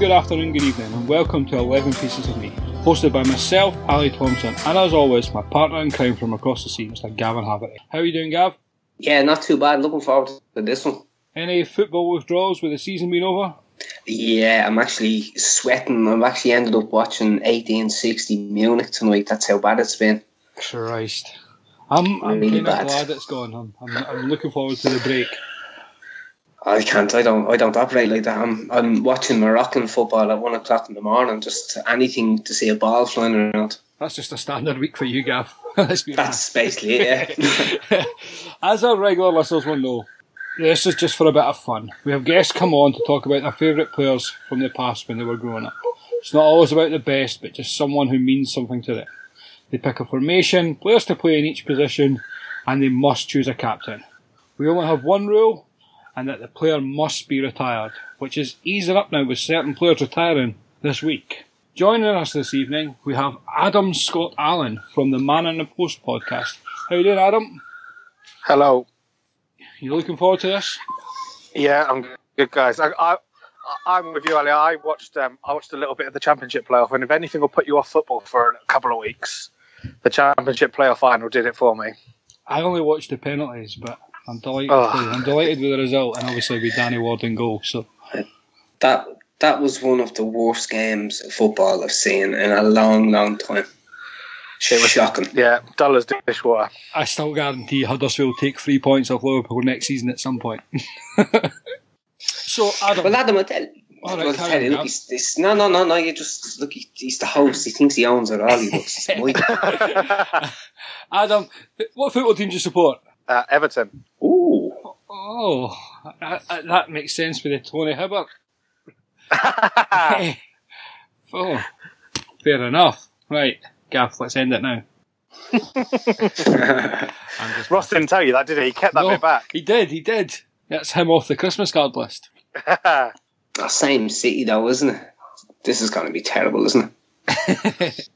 Good afternoon, good evening, and welcome to 11 Pieces of Me, hosted by myself, Ali Thompson, and as always, my partner in crime from across the sea, Mr. Gavin Haverty. How are you doing, Gav? Yeah, not too bad. Looking forward to this one. Any football withdrawals with the season being over? Yeah, I'm actually sweating. I've actually ended up watching 1860 Munich tonight. That's how bad it's been. Christ. I'm, I'm Really kind of bad. glad it's gone. I'm, I'm, I'm looking forward to the break. I can't. I don't. I don't operate like that. I'm. I'm watching Moroccan football at one o'clock in the morning. Just anything to see a ball flying around. That's just a standard week for you, Gav. Be honest. That's basically it. Yeah. As our regular listeners will know, this is just for a bit of fun. We have guests come on to talk about their favourite players from the past when they were growing up. It's not always about the best, but just someone who means something to them. They pick a formation, players to play in each position, and they must choose a captain. We only have one rule, and that the player must be retired, which is easing up now with certain players retiring this week. Joining us this evening, we have Adam Scott Allen from the Man in the Post podcast. How you doing, Adam? Hello. You looking forward to this? Yeah, I'm good, guys. I, I, I'm with you, Ali. I watched, um, I watched a little bit of the Championship playoff, and if anything will put you off football for a couple of weeks, the Championship playoff final did it for me. I only watched the penalties, but I'm delighted. Oh. I'm delighted with the result, and obviously with Danny Ward in goal. So that that was one of the worst games of football I've seen in a long, long time. It was- shocking. Yeah, dull as dishwater. I still guarantee Huddersfield take three points off Liverpool next season at some point. so Adam, Well, Adam, I tell, All right, well, tell you, look, he's, he's, no, no, no, no. You just look. He, he's the host. He thinks he owns it all. He looks. It's. Adam, what football team do you support? Uh, Everton. Ooh. Oh, that, that- that makes sense with the Tony Hibbert. oh, fair enough. Right, Gav, let's end it now. I'm just Ross didn't tell you that, did he? He kept that No, bit back. He did, he did. That's him off the Christmas card list. Oh, same city though, isn't it? This is going to be terrible, isn't it?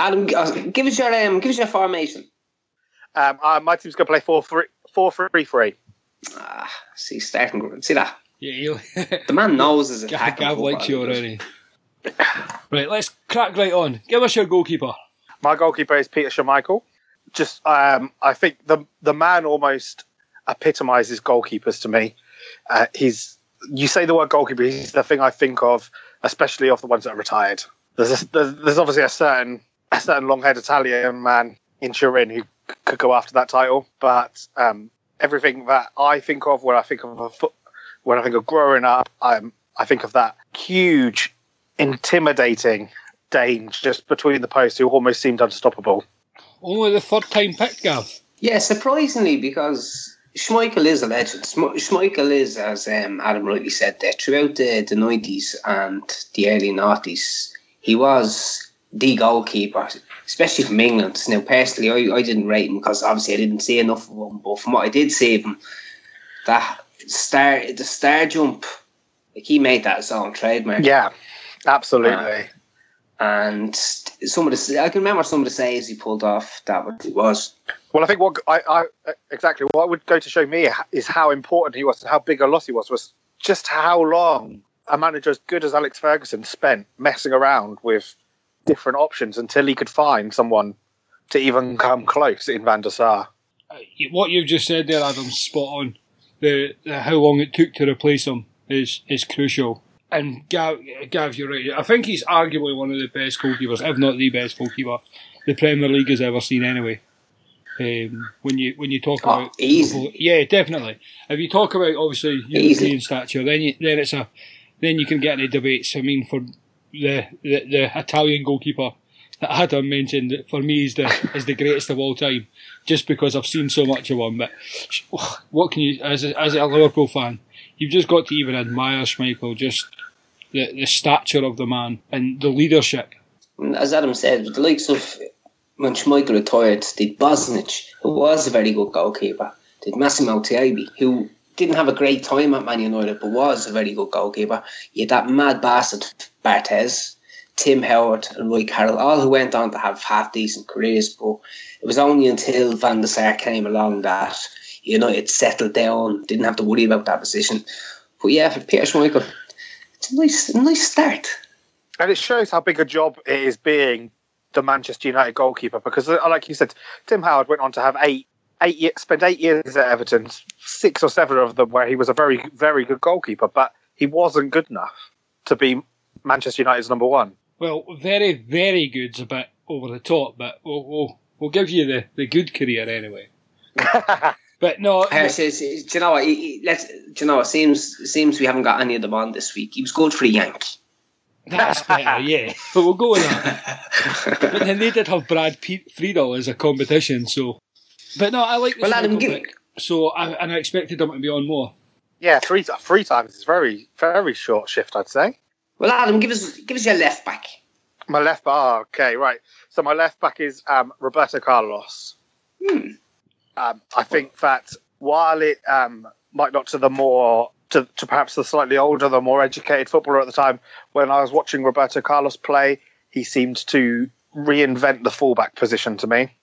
Adam, uh, give us your um, give us your formation. um, uh, my team's going to play 4 3 4 3 3. Ah, see, starting. See that Yeah, he'll. the man knows his Gav, attack. Gav likes you already. right, let's crack right on. Give us your goalkeeper. My goalkeeper is Peter Schmeichel. Just, um, I think the the man almost epitomises goalkeepers to me. Uh, he's you say the word goalkeeper, he's the thing I think of, especially of the ones that are retired. There's a, there's, there's obviously a certain a certain long-haired Italian man in Turin who could go after that title, but um, everything that I think of when I think of a foot, when I think of growing up, um, I think of that huge, intimidating Dane just between the posts who almost seemed unstoppable. Only the third time picked, Gav. Yeah, surprisingly, because Schmeichel is a legend. Schmeichel is, as um, Adam rightly said, there throughout the the nineties and the early noughties, he was the goalkeeper, especially from England. Now, personally, I, I didn't rate him because obviously I didn't see enough of him. But from what I did see of him, that star the star jump, like he made that his own trademark. Yeah, absolutely. Uh, and some of the I can remember some of the saves he pulled off. That what it was. Well, I think what I, I exactly what would go to show me is how important he was and how big a loss he was was just how long a manager as good as Alex Ferguson spent messing around with different options until he could find someone to even come close in Van der Sar. Uh, What you've just said there, Adam's spot on. The, the how long it took to replace him is is crucial. And Gav, Gav, you're right. I think he's arguably one of the best goalkeepers, if not the best goalkeeper the Premier League has ever seen. Anyway, um, when you when you talk Oh, about easy. yeah, definitely. If you talk about obviously European Easy. stature, then you, then it's a then you can get into debates. I mean, for the the, the Italian goalkeeper that Adam mentioned, for me is the is the greatest of all time, just because I've seen so much of him. But oh, what can you, as a, as a Liverpool fan, you've just got to even admire Schmeichel, just the the stature of the man and the leadership. as Adam said, the likes of when Schmeichel retired, did Bosnich, who was a very good goalkeeper, did Massimo Taibi, who didn't have a great time at Man United, but was a very good goalkeeper. You had that mad bastard Barthez, Tim Howard, and Roy Carroll, all who went on to have half decent careers. But it was only until Van der Sar came along that you know it settled down, didn't have to worry about that position. But yeah, for Peter Schmeichel, it's a nice, a nice start. And it shows how big a job it is being the Manchester United goalkeeper because, like you said, Tim Howard went on to have eight, eight years, spent eight years at Everton, six or seven of them where he was a very, very good goalkeeper, but he wasn't good enough to be Manchester United's number one. Well, very, very good's a bit over the top, but we'll we'll, we'll give you the, the good career anyway. but no, Uh, so- so- do you know what? he- he- Let's. Do you know what? Seems seems we haven't got any of them on this week. He was good for a yank. that's better, yeah. But we'll go with that. but then they did have Brad Pe- Friedel as a competition, so. But no, I like this Well, Adam, Michael give- pick. So I, and I expected him to be on more. yeah, three three times is very, very short shift, I'd say. Well, Adam, give us give us your left back. My left back, oh, okay, right. So my left back is um, Roberto Carlos. Hmm. Um, I think that while it um, might not to the more to, to perhaps the slightly older, the more educated footballer at the time, when I was watching Roberto Carlos play, he seemed to reinvent the fullback position to me,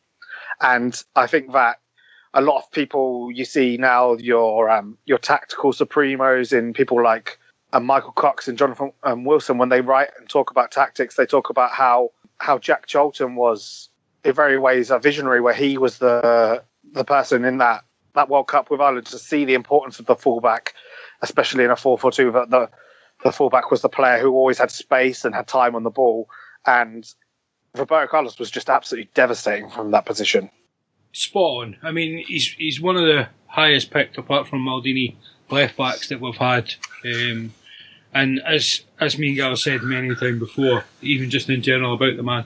and I think that a lot of people you see now your um, your tactical supremos in people like um, Michael Cox and Jonathan um, Wilson when they write and talk about tactics, they talk about how how Jack Charlton was in very ways a visionary, where he was the the person in that that World Cup with Ireland to see the importance of the fullback, especially in a four four two. That the the fullback was the player who always had space and had time on the ball, and Roberto Carlos was just absolutely devastating from that position. Spot on. I mean, he's he's one of the highest picked apart from Maldini left backs that we've had. Um, and as as Gal said many times before, even just in general about the man,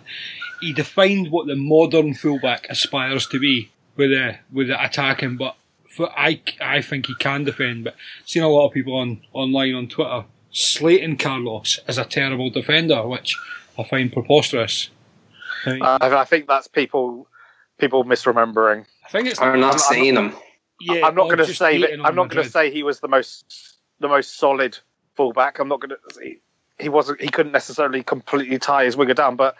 he defined what the modern fullback aspires to be with the with the attacking. But for I I think he can defend. But seen a lot of people on online on Twitter slating Carlos as a terrible defender, which I find preposterous. I, Uh, I think that's people people misremembering. I think it's Or not I'm- saying him. yeah. I'm not going to say hating that. I'm not going to say he was the most the most solid fullback. I'm not going to. He, he wasn't. He couldn't necessarily completely tie his winger down, but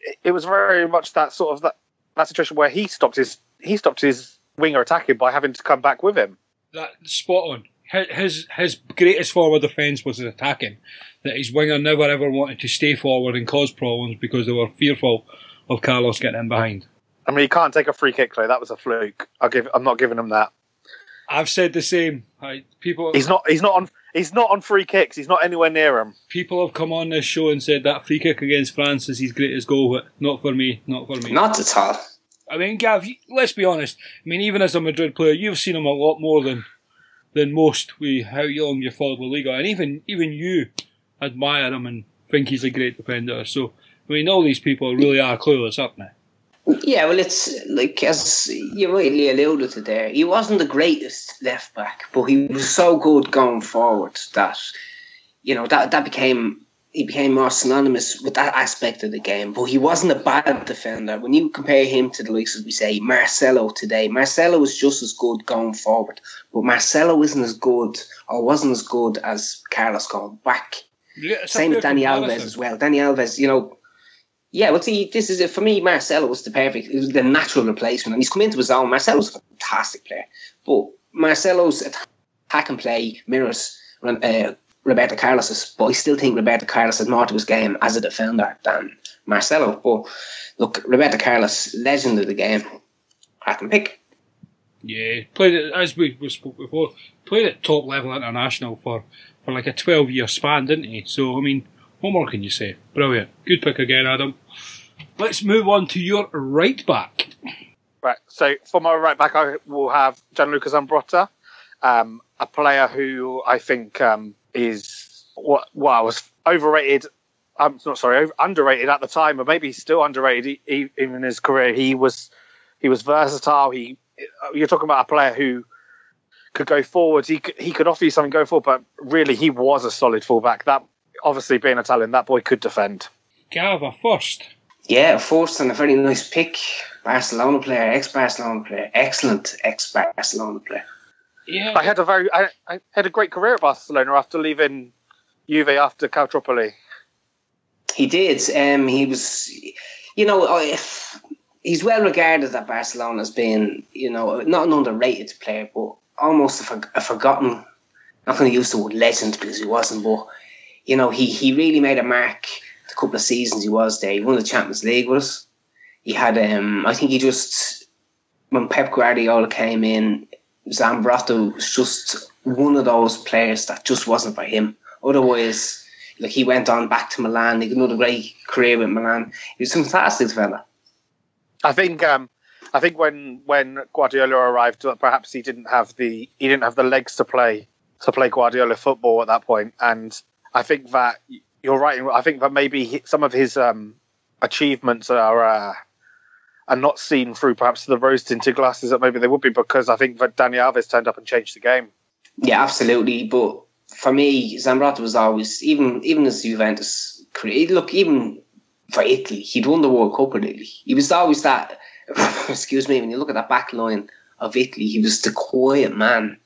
it, it was very much that sort of that that situation where he stopped his he stopped his winger attacking by having to come back with him. that spot on. His his, his greatest forward defence was his attacking. That his winger never ever wanted to stay forward and cause problems because they were fearful of Carlos getting in behind. I mean, he can't take a free kick, though. That was a fluke. I give. I'm not giving him that. I've said the same. I, people He's not. He's not on. He's not on free kicks. He's not anywhere near him. people have come on this show and said that free kick against France is his greatest goal, but not for me. Not for me. Not at all. I mean, Gav, let's be honest. I mean, even as a Madrid player, you've seen him a lot more than than most. We how long you followed La and even even you admire him and think he's a great defender. So, I mean, all these people really are clueless, aren't they? Yeah, well, it's like as you rightly alluded to there. He wasn't the greatest left back, but he was so good going forward that you know that that became he became more synonymous with that aspect of the game. But he wasn't a bad defender. When you compare him to the likes, as we say, Marcelo today, Marcelo was just as good going forward, but Marcelo isn't as good or wasn't as good as Carlos going back. Yeah, Same with Danny comparison. Alves as well. Danny Alves, you know, yeah, well, see, this is it for me. Marcelo was the perfect, was the natural replacement, and he's come into his own. Marcelo's a fantastic player, but Marcelo's attack and play mirrors uh, Roberto Carlos's, but I still think Roberto Carlos had more to his game as a defender than Marcelo. But look, Roberto Carlos, legend of the game, I can pick. Yeah, played it as we, we spoke before. Played at top level international for, for like a twelve year span, didn't he? So I mean, what more can you say? Brilliant, good pick again, Adam. Let's move on to your right back. Right. So for my right back, I will have Gianluca Zambrotta, um, a player who I think um, is what well was overrated. I'm not sorry, over, underrated at the time, but maybe he's still underrated even in his career. He was he was versatile. He uh, you're talking about a player who could go forward. He could, he could offer you something go forward, but really he was a solid fullback. That obviously being Italian, that boy could defend. Gav, a first. Yeah, a first and a very nice pick. Barcelona player, ex-Barcelona player, excellent ex-Barcelona player. Yeah, I had a very I, I had a great career at Barcelona after leaving Juve after Calciopoli. He did. Um, he was, you know, if he's well regarded at Barcelona as being, you know, not an underrated player, but almost a, for, a forgotten not going to use the word legend because he wasn't, but you know, he he really made a mark the couple of seasons he was there. He won the Champions League with us. He had, um, I think he just when Pep Guardiola came in, Zambrotta was just one of those players that just wasn't for him. Otherwise, like he went on back to Milan, he got another great career with Milan. He was a fantastic fella. I think um, I think when when Guardiola arrived, perhaps he didn't have the he didn't have the legs to play to play Guardiola football at that point, and I think that you're right. I think that maybe some of his um, achievements are uh, are not seen through perhaps the rose tinted glasses that maybe they would be because I think that Dani Alves turned up and changed the game. Yeah, absolutely. But for me, Zambrotta was always even even as Juventus career. Look, even for Italy, he'd won the World Cup with Italy. He was always that. excuse me. When you look at that back line of Italy, he was the quiet man.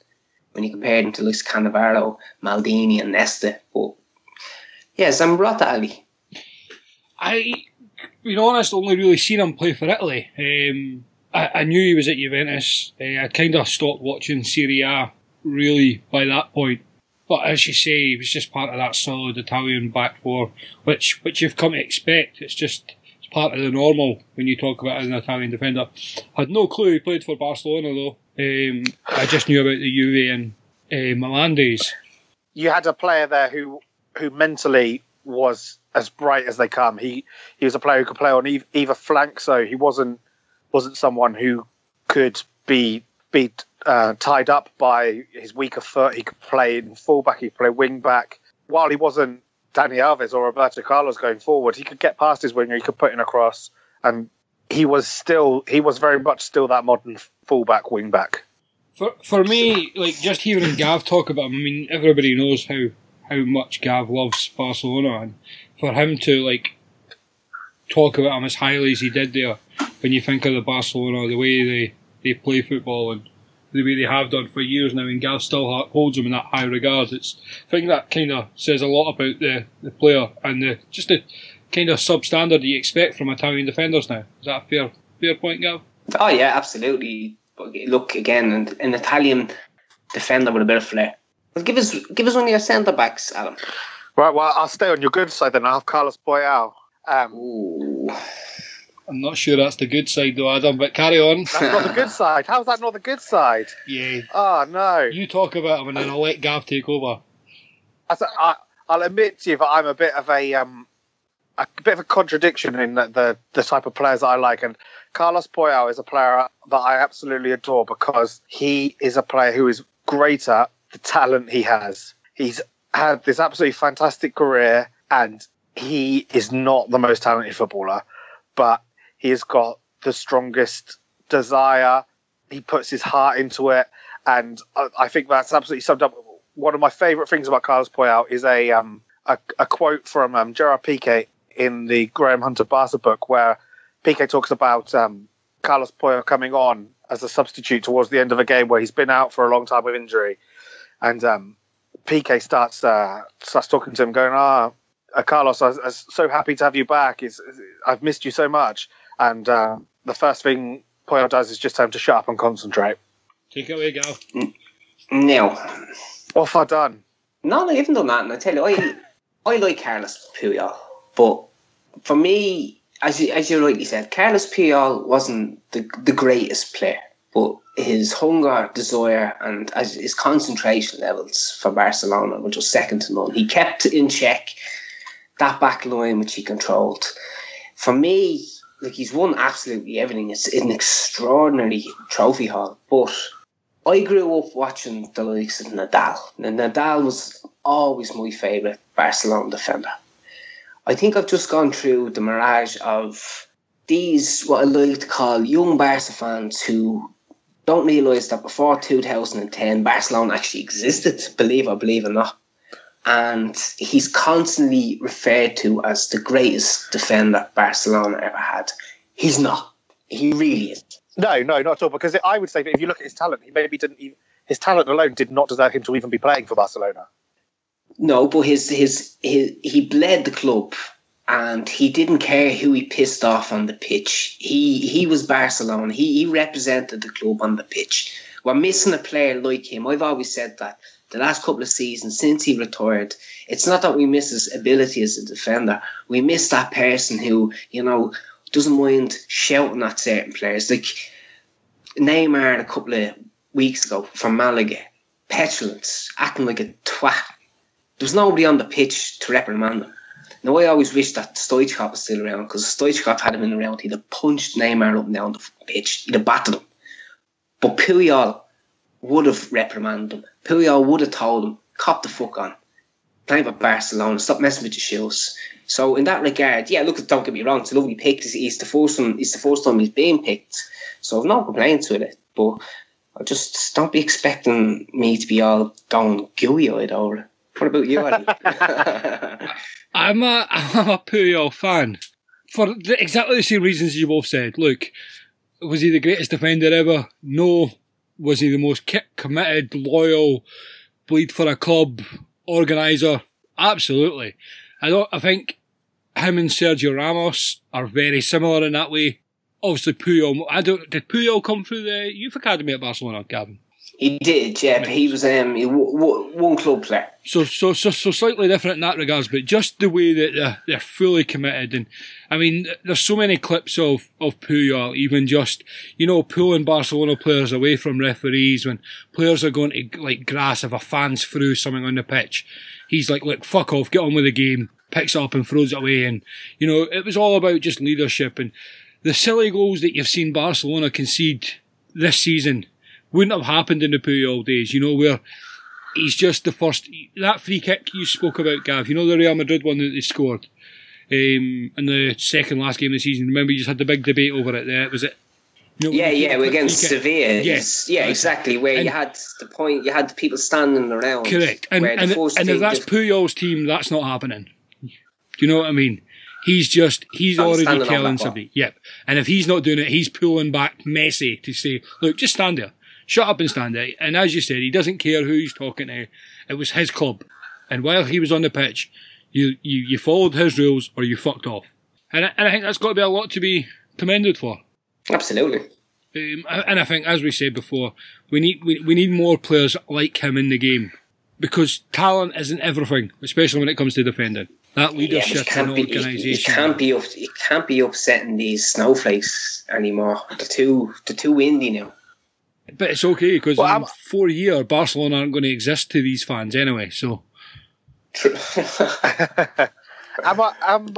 When you compared him to Luis Cannavaro, Maldini, and Nesta, but yeah, Zambrotta Ali. I, be honest, only really seen him play for Italy. Um, I, I, knew he was at Juventus. Uh, I kind of stopped watching Serie A really by that point. But as you say, he was just part of that solid Italian back four, which which you've come to expect. It's just it's part of the normal when you talk about an Italian defender. I had no clue he played for Barcelona though. Um, I just knew about the Juve and uh, Milan days. You had a player there who who mentally was as bright as they come. He he was a player who could play on either flank, so he wasn't wasn't someone who could be be uh, tied up by his weaker foot. He could play in fullback, he could play wing back. While he wasn't Dani Alves or Roberto Carlos going forward, he could get past his winger, he could put in a cross, and he was still he was very much still that modern fullback wing back. For for me, like just hearing Gav talk about him, I mean everybody knows how how much Gav loves Barcelona, and for him to like talk about him as highly as he did there, when you think of the Barcelona, the way they, they play football and the way they have done for years now, and Gav still holds them in that high regard. It's I think that kind of says a lot about the, the player and the just the kind of substandard you expect from Italian defenders now. Is that a fair fair point, Gav? Oh yeah, absolutely. But look again, an, an Italian defender with a bit of flair. Well, give us give us one of your centre backs, Adam. Right, well, I'll stay on your good side then. I'll have Carlos Puyol. Um, Ooh. I'm not sure that's the good side though, Adam, but carry on. That's not the good side. How's that not the good side? Yeah. Oh, no. You talk about him and then I'll let Gav take over. I, will admit to you that I'm a bit of a um, a bit of a contradiction in the, the, the type of players that I like. And Carlos Puyol is a player that I absolutely adore because he is a player who is greater the talent he has. He's had this absolutely fantastic career and he is not the most talented footballer, but he has got the strongest desire. He puts his heart into it, and I think that's absolutely summed up. One of my favourite things about Carlos Puyol is a um, a, a, quote from um, Gerard Piqué in the Graham Hunter Barca book, where Piqué talks about um, Carlos Puyol coming on as a substitute towards the end of a game where he's been out for a long time with injury, and um, Piqué starts uh, starts talking to him, going, "Ah, uh, Carlos, I am so happy to have you back. It's, I've missed you so much." And uh, the first thing Puyol does is just tell him to shut up and concentrate. Take it away, Gal. No. What have I done? No, I haven't done that. And I tell you, I, I like Carlos Puyol. But for me, as you, as you rightly said, Carlos Puyol wasn't the, the greatest player. But his hunger, desire, and his concentration levels for Barcelona were just second to none. He kept in check that back line which he controlled. For me, like he's won absolutely everything. It's an extraordinary trophy haul. But I grew up watching the likes of Nadal. And Nadal was always my favourite Barcelona defender. I think I've just gone through the mirage of these, what I like to call young Barca fans who don't realise that before 2010, Barcelona actually existed, believe or believe it or not and he's constantly referred to as the greatest defender Barcelona ever had. He's not. He really is. No, no, not at all. Because I would say that if you look at his talent, he maybe didn't. Even, his talent alone did not deserve him to even be playing for Barcelona. No, but his his, his he bled the club, and he didn't care who he pissed off on the pitch. He he was Barcelona. He he represented the club on the pitch. We're missing a player like him. I've always said that the last couple of seasons since he retired, it's not that we miss his ability as a defender. We miss that person who, you know, doesn't mind shouting at certain players. Like Neymar a couple of weeks ago from Malaga, petulance, acting like a twat. There was nobody on the pitch to reprimand him. Now, I always wish that Stoichkov was still around because Stoichkov had him in the round, he'd have punched Neymar up and down the pitch, he'd have battered him. But Puyol would have reprimanded him. Puyol would have told him, cop the fuck on. Playing for Barcelona, stop messing with your shoes. So in that regard, yeah, look, don't get me wrong, it's a lovely pick. He's the first one. It's the first time he's being picked, so I've no complaints with it. But I just don't be expecting me to be all going gooey eyed over it. What about you, Eddie? I'm a I'm a Puyol fan for the, exactly the same reasons you both said. Look, was he the greatest defender ever? No. Was he the most committed, loyal, bleed for a club organizer? Absolutely. I don't. I think him and Sergio Ramos are very similar in that way. Obviously, Puyol. I don't. Did Puyol come through the youth academy at Barcelona, Gavin? He did, yeah. But he was um, one club player. So, so, so, so slightly different in that regards, but just the way that they're, they're fully committed, and I mean, there's so many clips of of Puyol, even just you know pulling Barcelona players away from referees when players are going to like grass if a fan's through something on the pitch. He's like, look, fuck off, get on with the game. Picks it up and throws it away, and you know it was all about just leadership and the silly goals that you've seen Barcelona concede this season wouldn't have happened in the Puyol days, you know, where he's just the first. That free kick you spoke about, Gav, you know, the Real Madrid one that they scored um, in the second last game of the season. Remember, you just had the big debate over it there. Was it? You know, yeah, yeah, against Sevilla. Yes, yeah, exactly. Where and, you had the point, you had the people standing around. Correct, and and, and if that's Puyol's team, that's not happening. Do you know what I mean? He's just he's already telling somebody. Yep, and if he's not doing it, he's pulling back Messi to say, "Look, just stand there." Shut up and stand there. And as you said, he doesn't care who he's talking to. It was his club. And while he was on the pitch, you, you, you followed his rules or you fucked off. And I, and I think that's got to be a lot to be commended for. Absolutely. Um, and I think, as we said before, we need we, we need more players like him in the game because talent isn't everything, especially when it comes to defending. That leadership yeah, and organisation. It can't be it can't be upsetting these snowflakes anymore. They're too they're too windy now. But it's okay because well, in I'm, four years, Barcelona aren't going to exist to these fans anyway. So, am I am,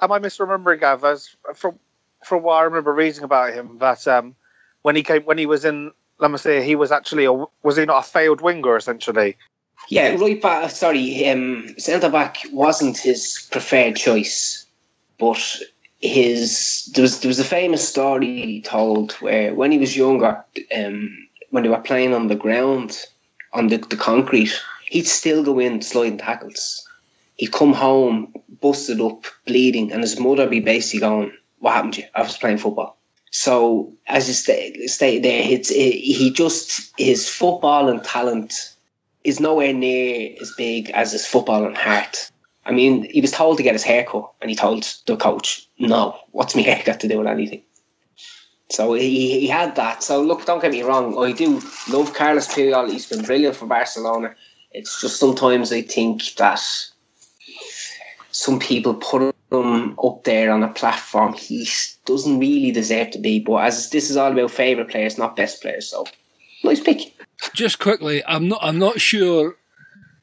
am I misremembering Gav? As from from what I remember reading about him, that um, when he came when he was in, let me say, he was actually a was he not a failed winger essentially? Yeah, right back. Sorry, um, centre back wasn't his preferred choice, but his there was there was a famous story told where when he was younger, um, when they were playing on the ground on the, the concrete, he'd still go in sliding tackles. He'd come home busted up, bleeding, and his mother be basically going, "What happened to you? I was playing football." So as you stay there, it's, it, he just his football and talent is nowhere near as big as his football and heart. I mean, he was told to get his hair cut, and he told the coach, "No, what's my hair got to do with anything?" So he, he had that. So look, don't get me wrong, I do love Carlos Puyol. He's been brilliant for Barcelona. It's just sometimes I think that some people put him up there on a platform he doesn't really deserve to be. But as this is all about favourite players, not best players, so nice pick. Just quickly, I'm not. I'm not sure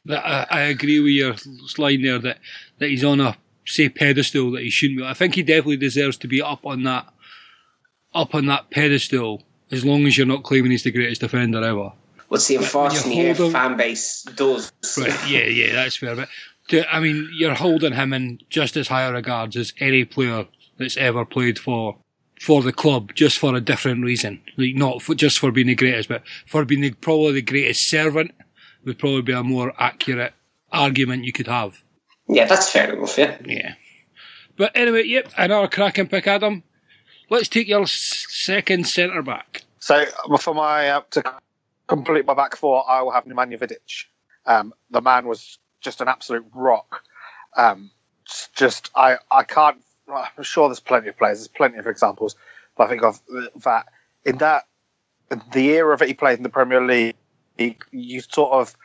that I, I agree with your line there that, that he's on a say pedestal that he shouldn't be. I think he definitely deserves to be up on that up on that pedestal as long as you're not claiming he's the greatest defender ever. What's the unfortunate fan base does. Right, yeah, yeah, that's fair. But to, I mean, you're holding him in just as high regards as any player that's ever played for for the club, just for a different reason. Like not for, just for being the greatest, but for being the, probably the greatest servant would probably be a more accurate argument you could have. Yeah, that's fair enough, yeah. Yeah. But anyway, yep, another cracking pick, Adam. Let's take your second centre back. So for my uh, to complete my back four, I will have Nemanja Vidic. Um, the man was just an absolute rock. Um, just I I can't. I'm sure there's plenty of players. There's plenty of examples. But I think of that in that the era that he played in the Premier League, you sort of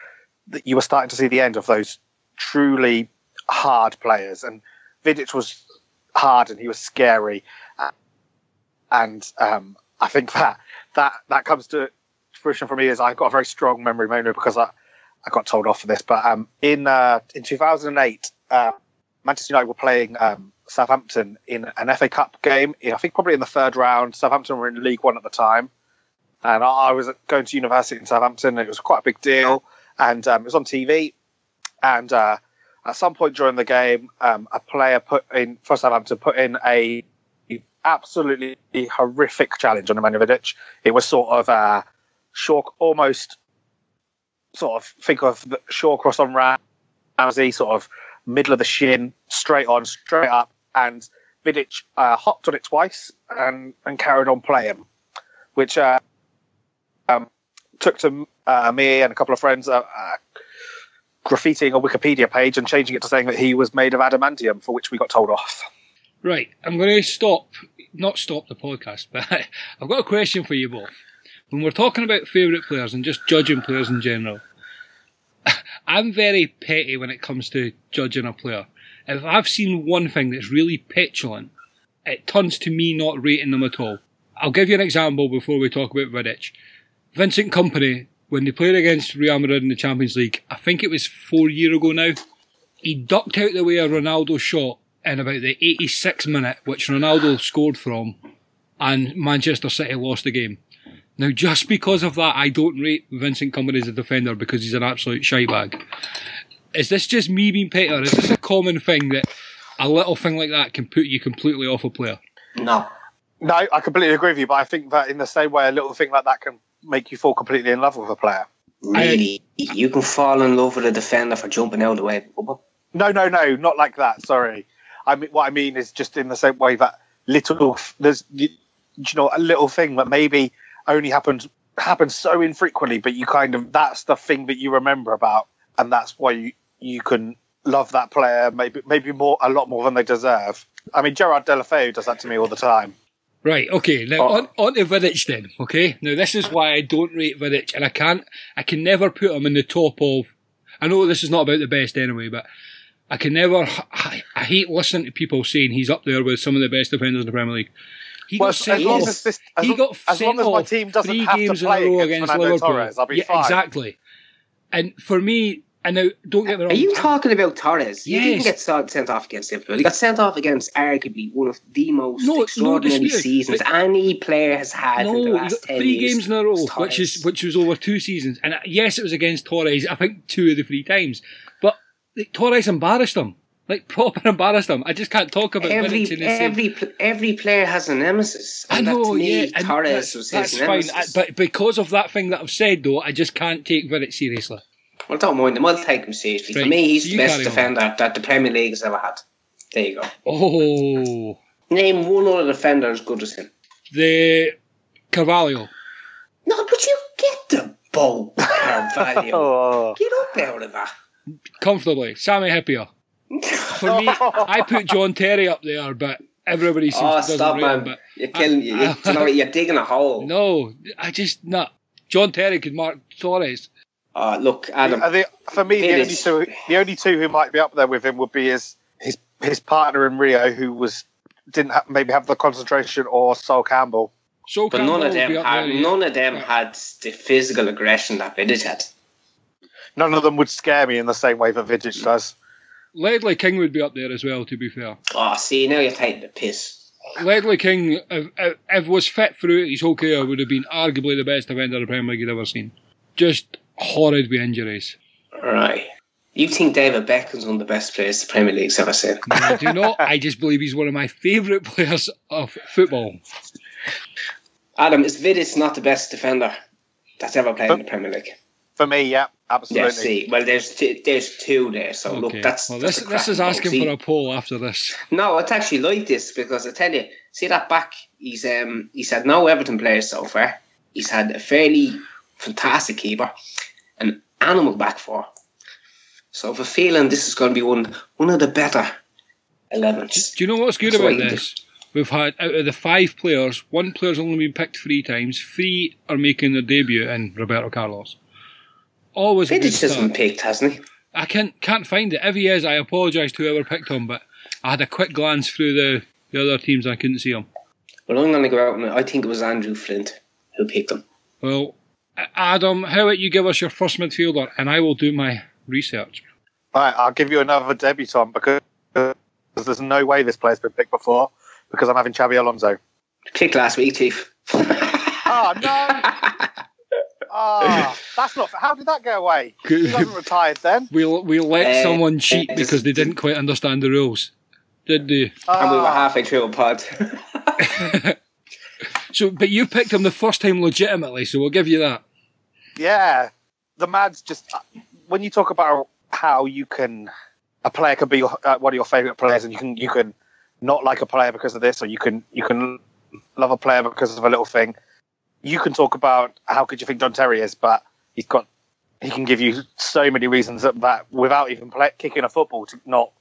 you were starting to see the end of those truly hard players. And Vidic was hard and he was scary. And um, I think that that that comes to fruition for me is I've got a very strong memory mainly because I, I got told off for this. But um, in uh, in 2008, uh, Manchester United were playing um, Southampton in an FA Cup game. I think probably in the third round. Southampton were in League One at the time, and I, was going to university in Southampton. it was quite a big deal, and um, it was on TV. And uh, at some point during the game, um, a player put in for Southampton put in a absolutely horrific challenge on Nemanja Vidic. It was sort of uh, short, almost sort of think of the short cross on Ramsey, sort of middle of the shin, straight on, straight up, and Vidic uh, hopped on it twice and, and carried on playing, which uh, um, took to uh, me and a couple of friends uh, uh, graffitiing a Wikipedia page and changing it to saying that he was made of adamantium, for which we got told off. Right, I'm going to stop, not stop the podcast, but I've got a question for you both. When we're talking about favourite players and just judging players in general, I'm very petty when it comes to judging a player. If I've seen one thing that's really petulant, it turns to me not rating them at all. I'll give you an example before we talk about Vidic. Vincent Kompany, when they played against Real Madrid in the Champions League, I think it was four years ago now, he ducked out the way a Ronaldo shot in about the 86th minute, which Ronaldo scored from, and Manchester City lost the game. Now, just because of that, I don't rate Vincent Kompany as a defender because he's an absolute shybag. Is this just me being petty, or is this a common thing that a little thing like that can put you completely off a player? No. No, I completely agree with you, but I think that in the same way, a little thing like that can make you fall completely in love with a player. Really? I, you can fall in love with a defender for jumping out of the way. No, no, no, not like that. Sorry. I mean, what I mean is just in the same way that little, there's, you know, a little thing that maybe only happens happens so infrequently, but you kind of that's the thing that you remember about, and that's why you you can love that player maybe maybe more a lot more than they deserve. I mean, Gerard Deulofeu does that to me all the time. Right. Okay. Now oh. on, on to Vidic then. Okay. Now this is why I don't rate Vidic, and I can't. I can never put him in the top of. I know this is not about the best anyway, but I can never. I, I hate listening to people saying he's up there with some of the best defenders in the Premier League. He well, got sent off. As this, as he got as sent off three games in a row against Fernando Liverpool. Torres, I'll be yeah, fine. exactly. And for me, and now don't get me wrong. Are you talking about Torres? Yes. He didn't get sent off against Liverpool. He got sent off against arguably one of the most no, extraordinary no seasons any player has had no, in the last three years. games in a row, which is which was over two seasons. And uh, yes, it was against Torres. I think two of the three times, but Torres embarrassed him like proper embarrassed them. I just can't talk about every every same... every player has a nemesis. I know, me, yeah, Torres was that's his fine. nemesis. I, but because of that thing that I've said, though, I just can't take Vidic seriously. Well, don't mind him. I'll take him seriously. Right, For me, he's so the best carry on. defender that the Premier League has ever had. There you go. Oh, Name one other defender as good as him. the Carvalho. No, but you get the ball, Carvalho. Oh. Get up out of that. Comfortably. Sami Hyypiä. For me, I put John Terry up there, but everybody seems Oh, doesn't stop, rate man. him. But You're killing you. You, you know what? You're digging a hole. no, I just not. John Terry could mark Torres. Oh, look, Adam. I think for me, the only two, the only two who might be up there with him would be his his his partner in Rio, who was didn't have, maybe have the concentration, or Sol Campbell. So But none of them had none of them had the physical aggression that Vidic had. None of them would scare me in the same way that Vidic mm. does. Ledley King would be up there as well. To be fair. Oh, see, now you're taking the piss. Ledley King, if, if, if was fit throughout his whole career, would have been arguably the best defender the Premier League had ever seen. Just horrid with injuries. Right. You think David Beckham's one of the best players the Premier League's ever seen? No, I do not. I just believe he's one of my favourite players of football. Adam, is Vidic not the best defender that's ever played in the Premier League? For me, yeah, absolutely. Yeah, see, well, there's two, there's two there. So look, that's well, this a this is asking goal. for a poll after this. No, it's actually like this because I tell you, see that back. He's um he's had no Everton players so far. He's had a fairly fantastic keeper, an animal back four. So a feeling this is going to be one one of the better elevens. Do you know what's good So about I- this? We've had out of the five players, one player's only been picked three times. Three are making their debut in Roberto Carlos. always good Vidic has been picked, hasn't he? I can't can't find it. If he is, I apologise to whoever picked him, but I had a quick glance through the, the other teams and I couldn't see him. Well, I'm going to go out and I think it was Andrew Flint who picked him. Well, Adam, how about you give us your first midfielder and I will do my research. Right, I'll give you another debutant because there's no way this player's been picked before because I'm having Xabi Alonso. Picked last week, Chief. Oh no! Ah, that's not. How did that go away? He hasn't retired then. We'll we'll let Uh, someone cheat uh, because they didn't quite understand the rules, did they? and we were halfway through a pod. So, but you picked him the first time legitimately, so we'll give you that. yeah, the Mads just. When you talk about how you can, a player can be your, uh, one of your favourite players, and you can you can not like a player because of this, or you can you can love a player because of a little thing. You can talk about how good you think John Terry is, but he's got he can give you so many reasons that, that without even play, kicking a football to not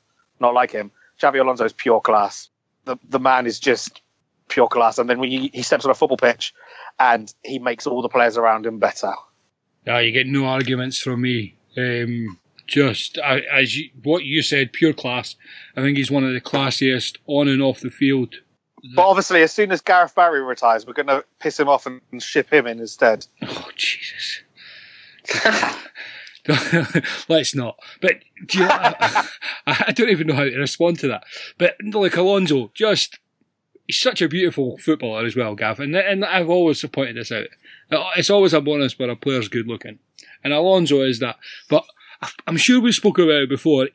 not like him. Xabi Alonso is pure class. The the man is just pure class, and then when he, he steps on a football pitch, and he makes all the players around him better. Yeah, you get no arguments from me. Um, just I, as you, what you said, pure class. I think he's one of the classiest on and off the field. But obviously, as soon as Gareth Barry retires, we're going to piss him off and, ship him in instead. Oh Jesus! Let's not. But do you know, I, I don't even know how to respond to that. But like Alonso, just he's such a beautiful footballer as well, Gav. And, and I've always pointed this out. It's always a bonus when a player's good looking, and Alonso is that. But I'm sure we spoke about it before.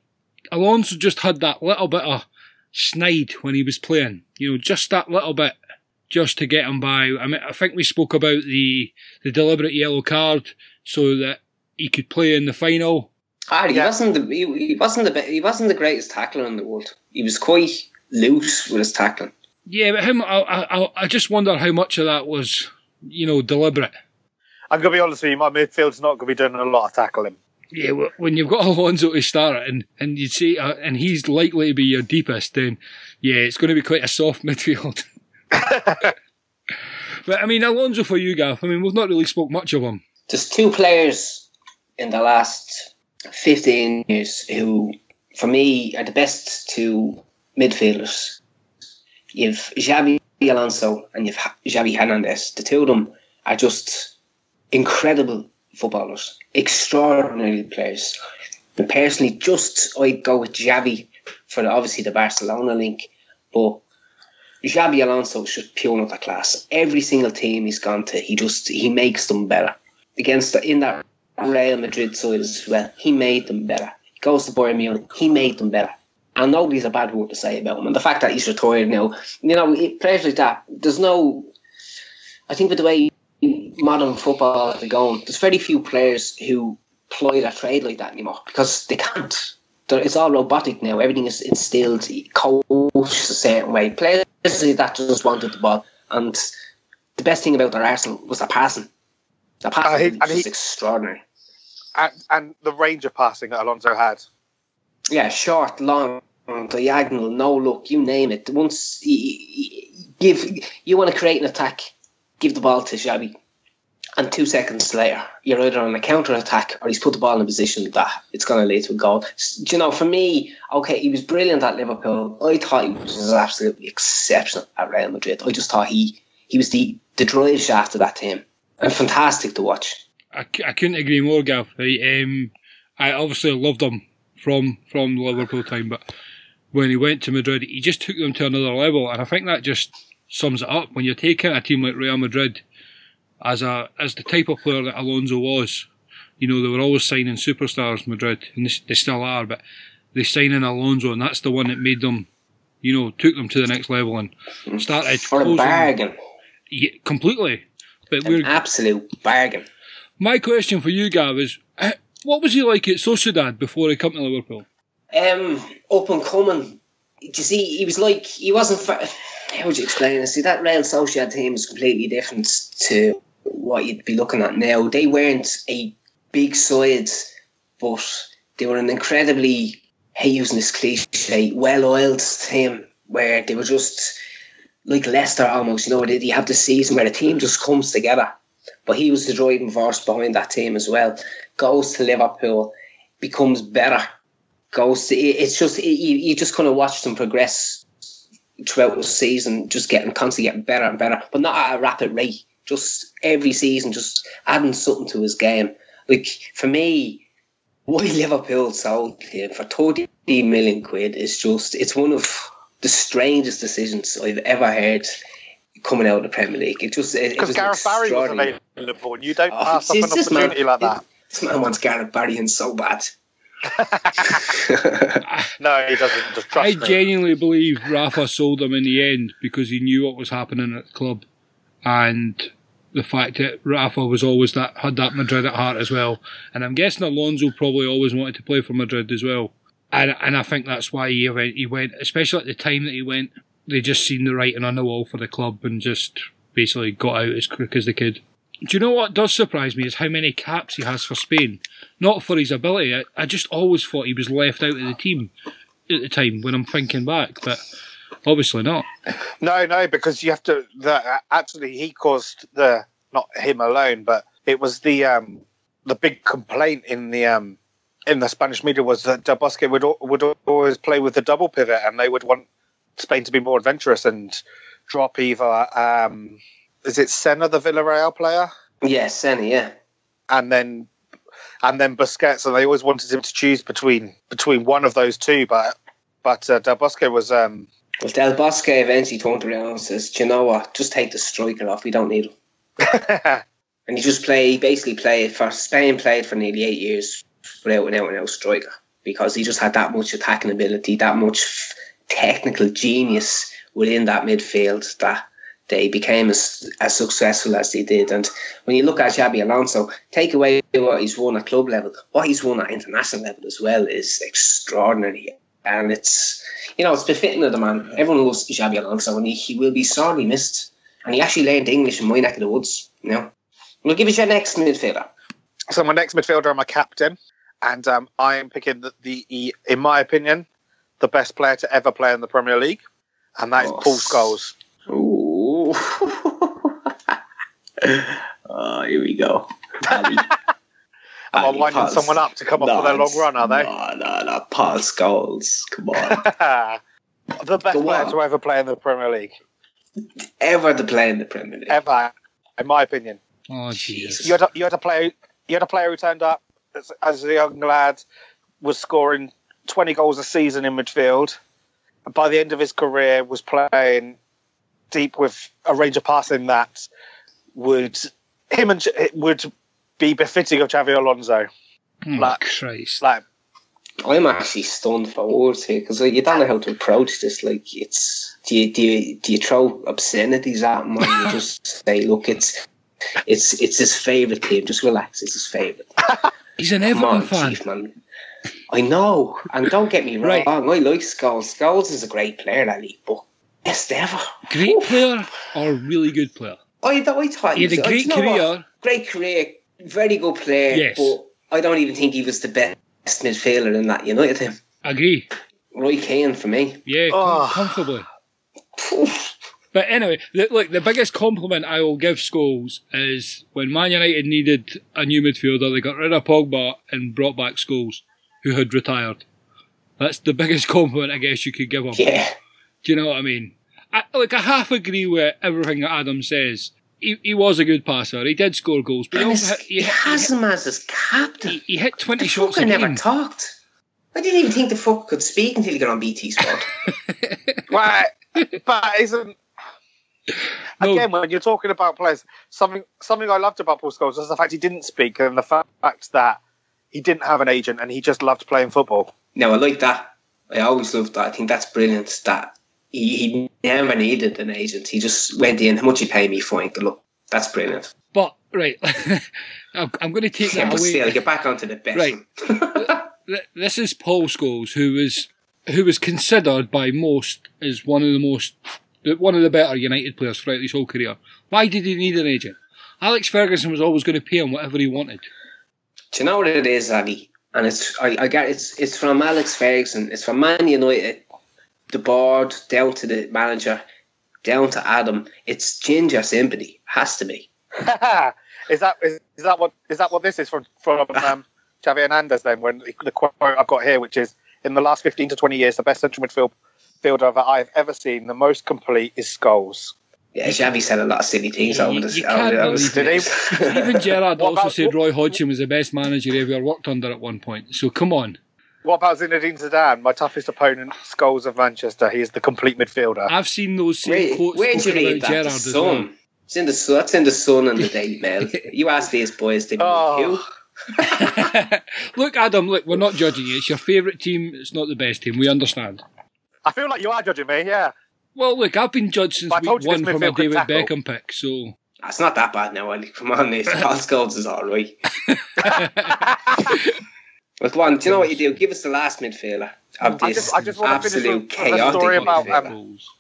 Alonso just had that little bit of snide when he was playing. You know, just that little bit, just to get him by. I mean, I think we spoke about the the deliberate yellow card so that he could play in the final. Ah, he Yeah. wasn't the he, he wasn't the he wasn't the greatest tackler in the world. He was quite loose with his tackling. Yeah, but him, I, I, I just wonder how much of that was, you know, deliberate. I'm going to be honest with you, my midfield's not going to be doing a lot of tackling. Yeah, wh- when you've got Alonso to start and, and you see, uh, and he's likely to be your deepest, then yeah, it's going to be quite a soft midfield. but I mean, Alonso for you, Gav. I mean, we've not really spoke much of him. There's two players in the last 15 years who, for me, are the best two midfielders. You've Xabi Alonso and you've Xavi Hernandez. The two of them are just incredible footballers, extraordinary players. And personally, just I'd go with Xavi for the, obviously the Barcelona link, but Xabi Alonso is just pure another class. Every single team he's gone to, he just he makes them better. Against the, in that Real Madrid side as well, he made them better. He goes to Bayern Munich, he made them better. And nobody's a bad word to say about him. And the fact that he's retired now, you know, players like that, there's no. I think with the way modern football is going, there's very few players who ply their trade like that anymore because they can't. They're- It's all robotic now. Everything is instilled, coached a certain way. Players like that just wanted the ball. And the best thing about their Arsenal was the passing. The Uh, passing he- was he- extraordinary. And, and the range of passing that Alonso had. Yeah, short, long, diagonal, no look, you name it. Once you, give, you want to create an attack, give the ball to Xavi, and two seconds later, you're either on a counter attack or he's put the ball in a position that it's going to lead to a goal. Do you know, for me, okay, he was brilliant at Liverpool. I thought he was absolutely exceptional at Real Madrid. I just thought he he was the the drive shaft of that team, and fantastic to watch. I, I couldn't agree more, Gav. I, um, I obviously loved him from from Liverpool time, but when he went to Madrid, he just took them to another level, and I think that just sums it up. When you're taking a team like Real Madrid as a as the type of player that Alonso was, you know they were always signing superstars, Madrid, and they, they still are, but they sign in Alonso, and that's the one that made them, you know, took them to the next level and started For a bargain, Yeah, completely. But an we're absolute bargain. my question for you, Gav, is what was he like at Sociedad before he came to Liverpool? Um, up and coming. Do you see, he was like he wasn't. How would you explain it? See, that Real Sociedad team is completely different to what you'd be looking at now. They weren't a big side, but they were an incredibly, hey, using this cliche, well-oiled team where they were just like Leicester almost. You know, they, they have the season where the team just comes together. but he was the driving force behind that team as well. Goes to Liverpool, becomes better. Goes to it's just you, you just kind of watch them progress throughout the season, just getting constantly getting better and better, but not at a rapid rate. Just every season, just adding something to his game. Like for me, why Liverpool sold him for thirty million quid is just it's one of the strangest decisions I've ever heard coming out of the Premier League. It just because Gareth Barry was available, and you don't oh, pass up an opportunity man, like that. This man wants Gareth Barry in so bad. no, he doesn't. Just trust I me. genuinely believe Rafa sold him in the end because he knew what was happening at the club, and the fact that Rafa was always that had that Madrid at heart as well. And I'm guessing Alonso probably always wanted to play for Madrid as well. And and I think that's why he went, he went, especially at the time that he went. They just seen the writing on the wall for the club and just basically got out as quick as they could. Do you know what does surprise me is how many caps he has for Spain? Not for his ability. I, I just always thought he was left out of the team at the time when I'm thinking back, but obviously not. No, no, because you have to. The, actually, he caused the not him alone, but it was the um, the big complaint in the um, in the Spanish media was that Del Bosque would would always play with the double pivot, and they would want Spain to be more adventurous and drop either um, is it Senna, the Villarreal player? Yeah, Senna, yeah. And then and then Busquets, and they always wanted him to choose between between one of those two, but but uh, Del Bosque was. Um, well, Del Bosque eventually turned around and says, "Do you know what? Just take the striker off. We don't need him." and he just play. He basically played for Spain. Played for nearly eight years without an out and out striker because he just had that much attacking ability, that much technical genius within that midfield that they became as, as successful as they did. And when you look at Xabi Alonso, take away what he's won at club level, what he's won at international level as well is extraordinary. And it's, you know, it's befitting of the man. Everyone loves Xabi Alonso and he, he will be sorely missed. And he actually learned English in my neck of the woods, you know. We'll give you your next midfielder. So my next midfielder, I'm a captain. And um, I am picking the, the, in my opinion, the best player to ever play in the Premier League. And that is. Paul Scholes. Ooh. Oh, here we go. Am I winding someone up to come off no, for their long run, are they? No, no, no. Paul Scholes. Come on. the best Go player on. to ever play in the Premier League. Ever to play in the Premier League. Ever, in my opinion. Oh, jeez. You had a, you had a player. You had a player who turned up as, as a young lad, was scoring 20 goals a season in midfield. And by the end of his career, was playing deep with a range of passing that would him and would be befitting of Xabi Alonso. Oh, like, Christ. like I'm actually stunned for words here because like, you don't know how to approach this. Like, it's do you do you, do you throw obscenities at him or you just say, look, it's it's it's his favourite team. Just relax. It's his favourite. He's an Everton on, fan. Chief, man. I know, and don't get me wrong. Right. I like Scholes. Scholes is a great player, Ali, but Best ever. Great Oof. player or really good player? I, I thought he had a great career. Great career, very good player. Yes. But I don't even think he was the best midfielder in that United team. Agree. Roy Keane for me. Yeah, oh. comfortably. but anyway, the, look, the biggest compliment I will give Scholes is when Man United needed a new midfielder, they got rid of Pogba and brought back Scholes, who had retired. That's the biggest compliment I guess you could give him. Yeah. Do you know what I mean? I, like, I half agree with everything that Adam says. He, he was a good passer. He did score goals, but he also hit, he, he has him as his captain. He, he hit twenty the shots. I never talked. I didn't even think the fuck could speak until he got on BT Sport. Why? but isn't no. again when you're talking about players, something something I loved about Paul Scholes was the fact he didn't speak and the fact that he didn't have an agent and he just loved playing football. No, I like that. I always loved that. I think that's brilliant. That he, he never needed an agent. He just went in, how much you pay me? for? good look, That's brilliant. But, right, I'm, I'm going to take yeah, that away. Still, get back onto the best. Right. this is Paul Scholes, who was who was considered by most as one of the most one of the better United players throughout his whole career. Why did he need an agent? Alex Ferguson was always going to pay him whatever he wanted. Do you know what it is, Ali? And it's I, I get it's it's from Alex Ferguson. It's from Man United the board down to the manager, down to Adam. It's ginger sympathy. Has to be. Is that is, is that what is that what this is from from um, Xavi Hernandez? Then when the quote I've got here, which is in the last fifteen to twenty years, the best central midfield fielder that I've ever seen, the most complete is Scholes. Yeah, Xavi said a lot of silly things You- over this. you can't over this- believe Even Gerrard also about- said Roy Hodgson was the best manager he ever worked under at one point. So come on. What about Zinedine Zidane, my toughest opponent, Scholes of Manchester? He is the complete midfielder. I've seen those same Where, quotes where'd you spoken read about that? Gerrard The as well. Sun. It's in the Sun. That's in the Sun and the Daily Mail. You ask these boys, they Oh. oh. look, Adam, look, we're not judging you. It's your favourite team. It's not the best team. We understand. I feel like you are judging me. Yeah. Well, look, I've been judged since But I told week one for my midfield could David tackle. Beckham pick. So It's not that bad now, Ollie. Come on, mate. Paul Scholes is all right. But one, do you know what you do? Give us the last midfielder of I this just- I just wanna finish absolute with- with a chaotic story about, um, goals.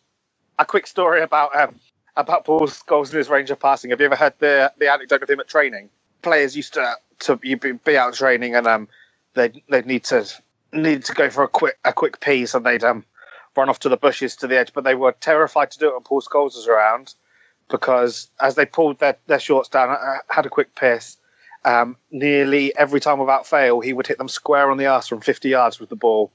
A quick story about um, about Paul Scholes and his range of passing. Have you ever heard the the anecdote of him at training? Players used to to be, be out training and um they'd they'd need to need to go for a quick a quick piece and they'd um run off to the bushes to the edge, but they were terrified to do it when Paul Scholes was around because as they pulled their, their shorts down, uh, had a quick piss. Um, nearly every time without fail, he would hit them square on the arse from 50 yards with the ball.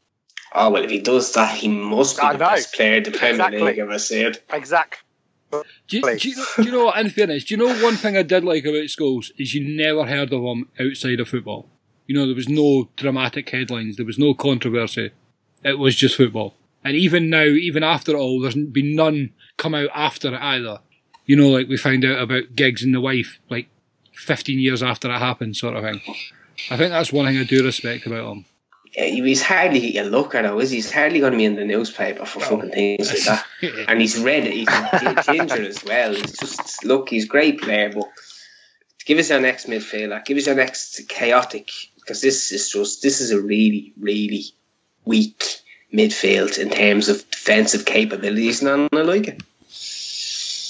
Oh, well, if he does that, he must be I the know. best player the Premier Exactly. League ever said. Exact. Do you, do, you know, do you know what? In fairness, do you know one thing I did like about Scholes is you never heard of him outside of football. You know, there was no dramatic headlines, there was no controversy. It was just football. And even now, even after all, there's been none come out after it either. You know, like we found out about Giggs and the wife, like 15 years after it happened, sort of thing. I think that's one thing I do respect about him. Yeah, he's hardly a looker, though, is he? He's hardly going to be in the newspaper for fucking things like that. And he's red. He's gi- ginger as well. He's just look. He's a great player, but give us your next midfielder. Give us your next chaotic because this is just this is a really really weak midfield in terms of defensive capabilities, and I like it.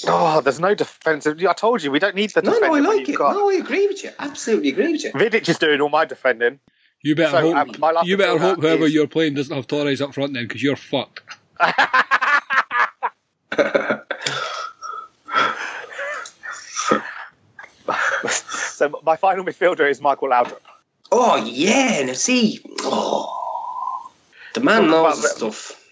Oh, there's no defensive. I told you we don't need the No, defending. no, I like it. got. No, I agree with you. Absolutely agree with you. Vidic is doing all my defending. You better So, hope, um, my last you better hope whoever is- you're playing doesn't have Torres up front then, because you're fucked. So my final midfielder is Michael Laudrup. Oh yeah, now see, oh, the man Talk knows about stuff.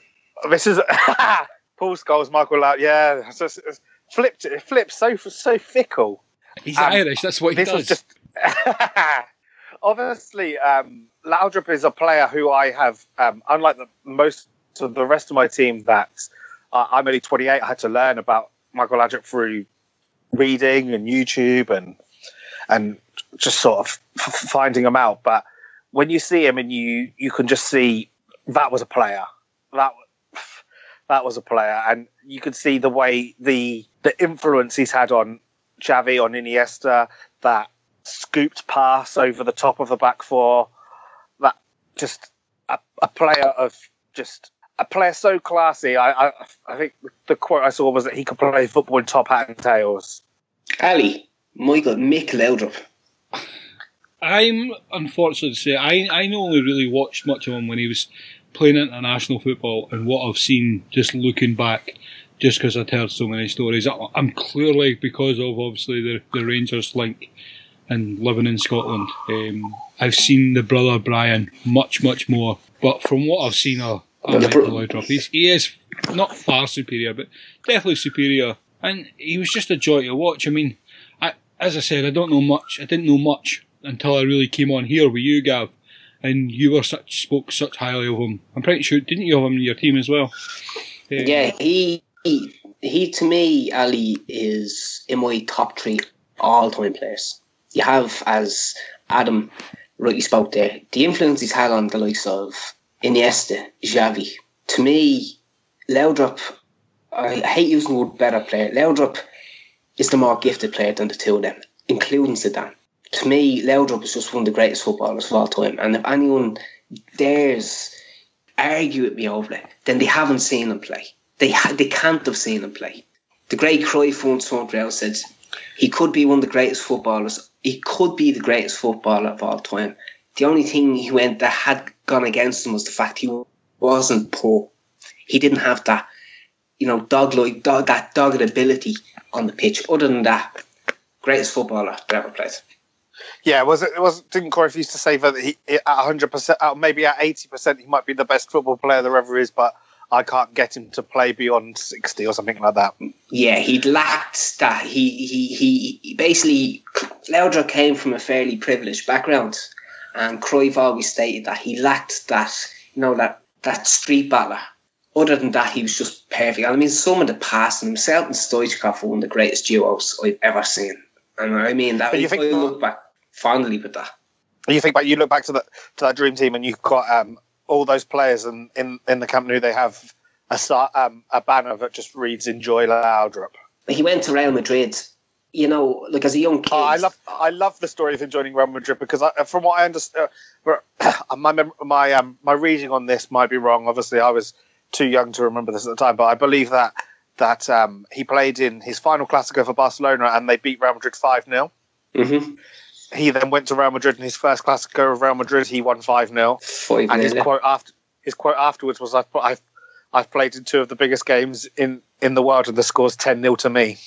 This is Paul Scholes, Michael Laudrup. Yeah, it's just, it's flipped. It flips so so fickle. He's Um, Irish, that's what he this does. was just obviously um, Laudrup is a player who I have, um, unlike the, most of the rest of my team, that uh, I'm only 28. I had to learn about Michael Laudrup through reading and YouTube and and just sort of f- finding him out. But when you see him and you you can just see that was a player. That that was a player, and you could see the way the the influence he's had on Xavi, on Iniesta, that scooped pass over the top of the back four, that just a, a player of just a player so classy. I, I I think the quote I saw was that he could play football in top hat and tails. Ali, Michael, Mick Laudrup. I'm unfortunate to say I I only really watched much of him when he was playing international football, and what I've seen just looking back, just because I've heard so many stories. I- I'm clearly because of obviously the the Rangers link and living in Scotland. Um, I've seen the brother Brian much much more, but from what I've seen of, Well, of the Michael bro- he's, he is not far superior, but definitely superior, and he was just a joy to watch. I mean. I, as I said, I don't know much. I didn't know much until I really came on here with you, Gav, and you were such spoke such highly of him. I'm pretty sure, didn't you have him in your team as well? Um, Yeah, he, he he to me, Ali is in my top three all time players. You have, as Adam rightly spoke there, the influence he's had on the likes of Iniesta, Xavi. To me, Laudrup, I hate using the word better player. Laudrup is the more gifted player than the two of them, including Zidane. To me, Laudrup is just one of the greatest footballers of all time. And if anyone dares argue with me over it, then they haven't seen him play. They ha- they can't have seen him play. The great Cruyff once around and said he could be one of the greatest footballers. He could be the greatest footballer of all time. The only thing he went that had gone against him was the fact he wasn't poor. He didn't have that, you know, dog like dog, that dogged ability on the pitch. Other than that, greatest footballer ever played. Yeah, was it? Was didn't Cruyff used to say that he at hundred percent, uh, maybe at eighty percent, he might be the best football player there ever is, but I can't get him to play beyond sixty or something like that. Yeah, he lacked that. He he he, he basically Laudrup came from a fairly privileged background, and Cruyff always stated that he lacked that. You know that that street baller. Other than that, he was just perfect. I mean, some of the passing himself and Stoichkov were one of the greatest duos I've ever seen. And I mean that. But you think- I look back fondly with that. You think back, you look back to that to that dream team, and you've got um, all those players, and in in the Camp Nou they have a um, a banner that just reads "Enjoy Laudrup." He went to Real Madrid. You know, like as a young kid. Oh, I love I love the story of him joining Real Madrid because I, from what I understand, my mem- my um, my reading on this might be wrong. Obviously, I was too young to remember this at the time, but I believe that that um, he played in his final Clasico for Barcelona and they beat Real Madrid five 0 Mm-hmm. He then went to Real Madrid in his first Clasico of Real Madrid. He won five 0 and his quote after his quote afterwards was, "I've I've, I've played in two of the biggest games in, in the world, and the score's ten 0 to me."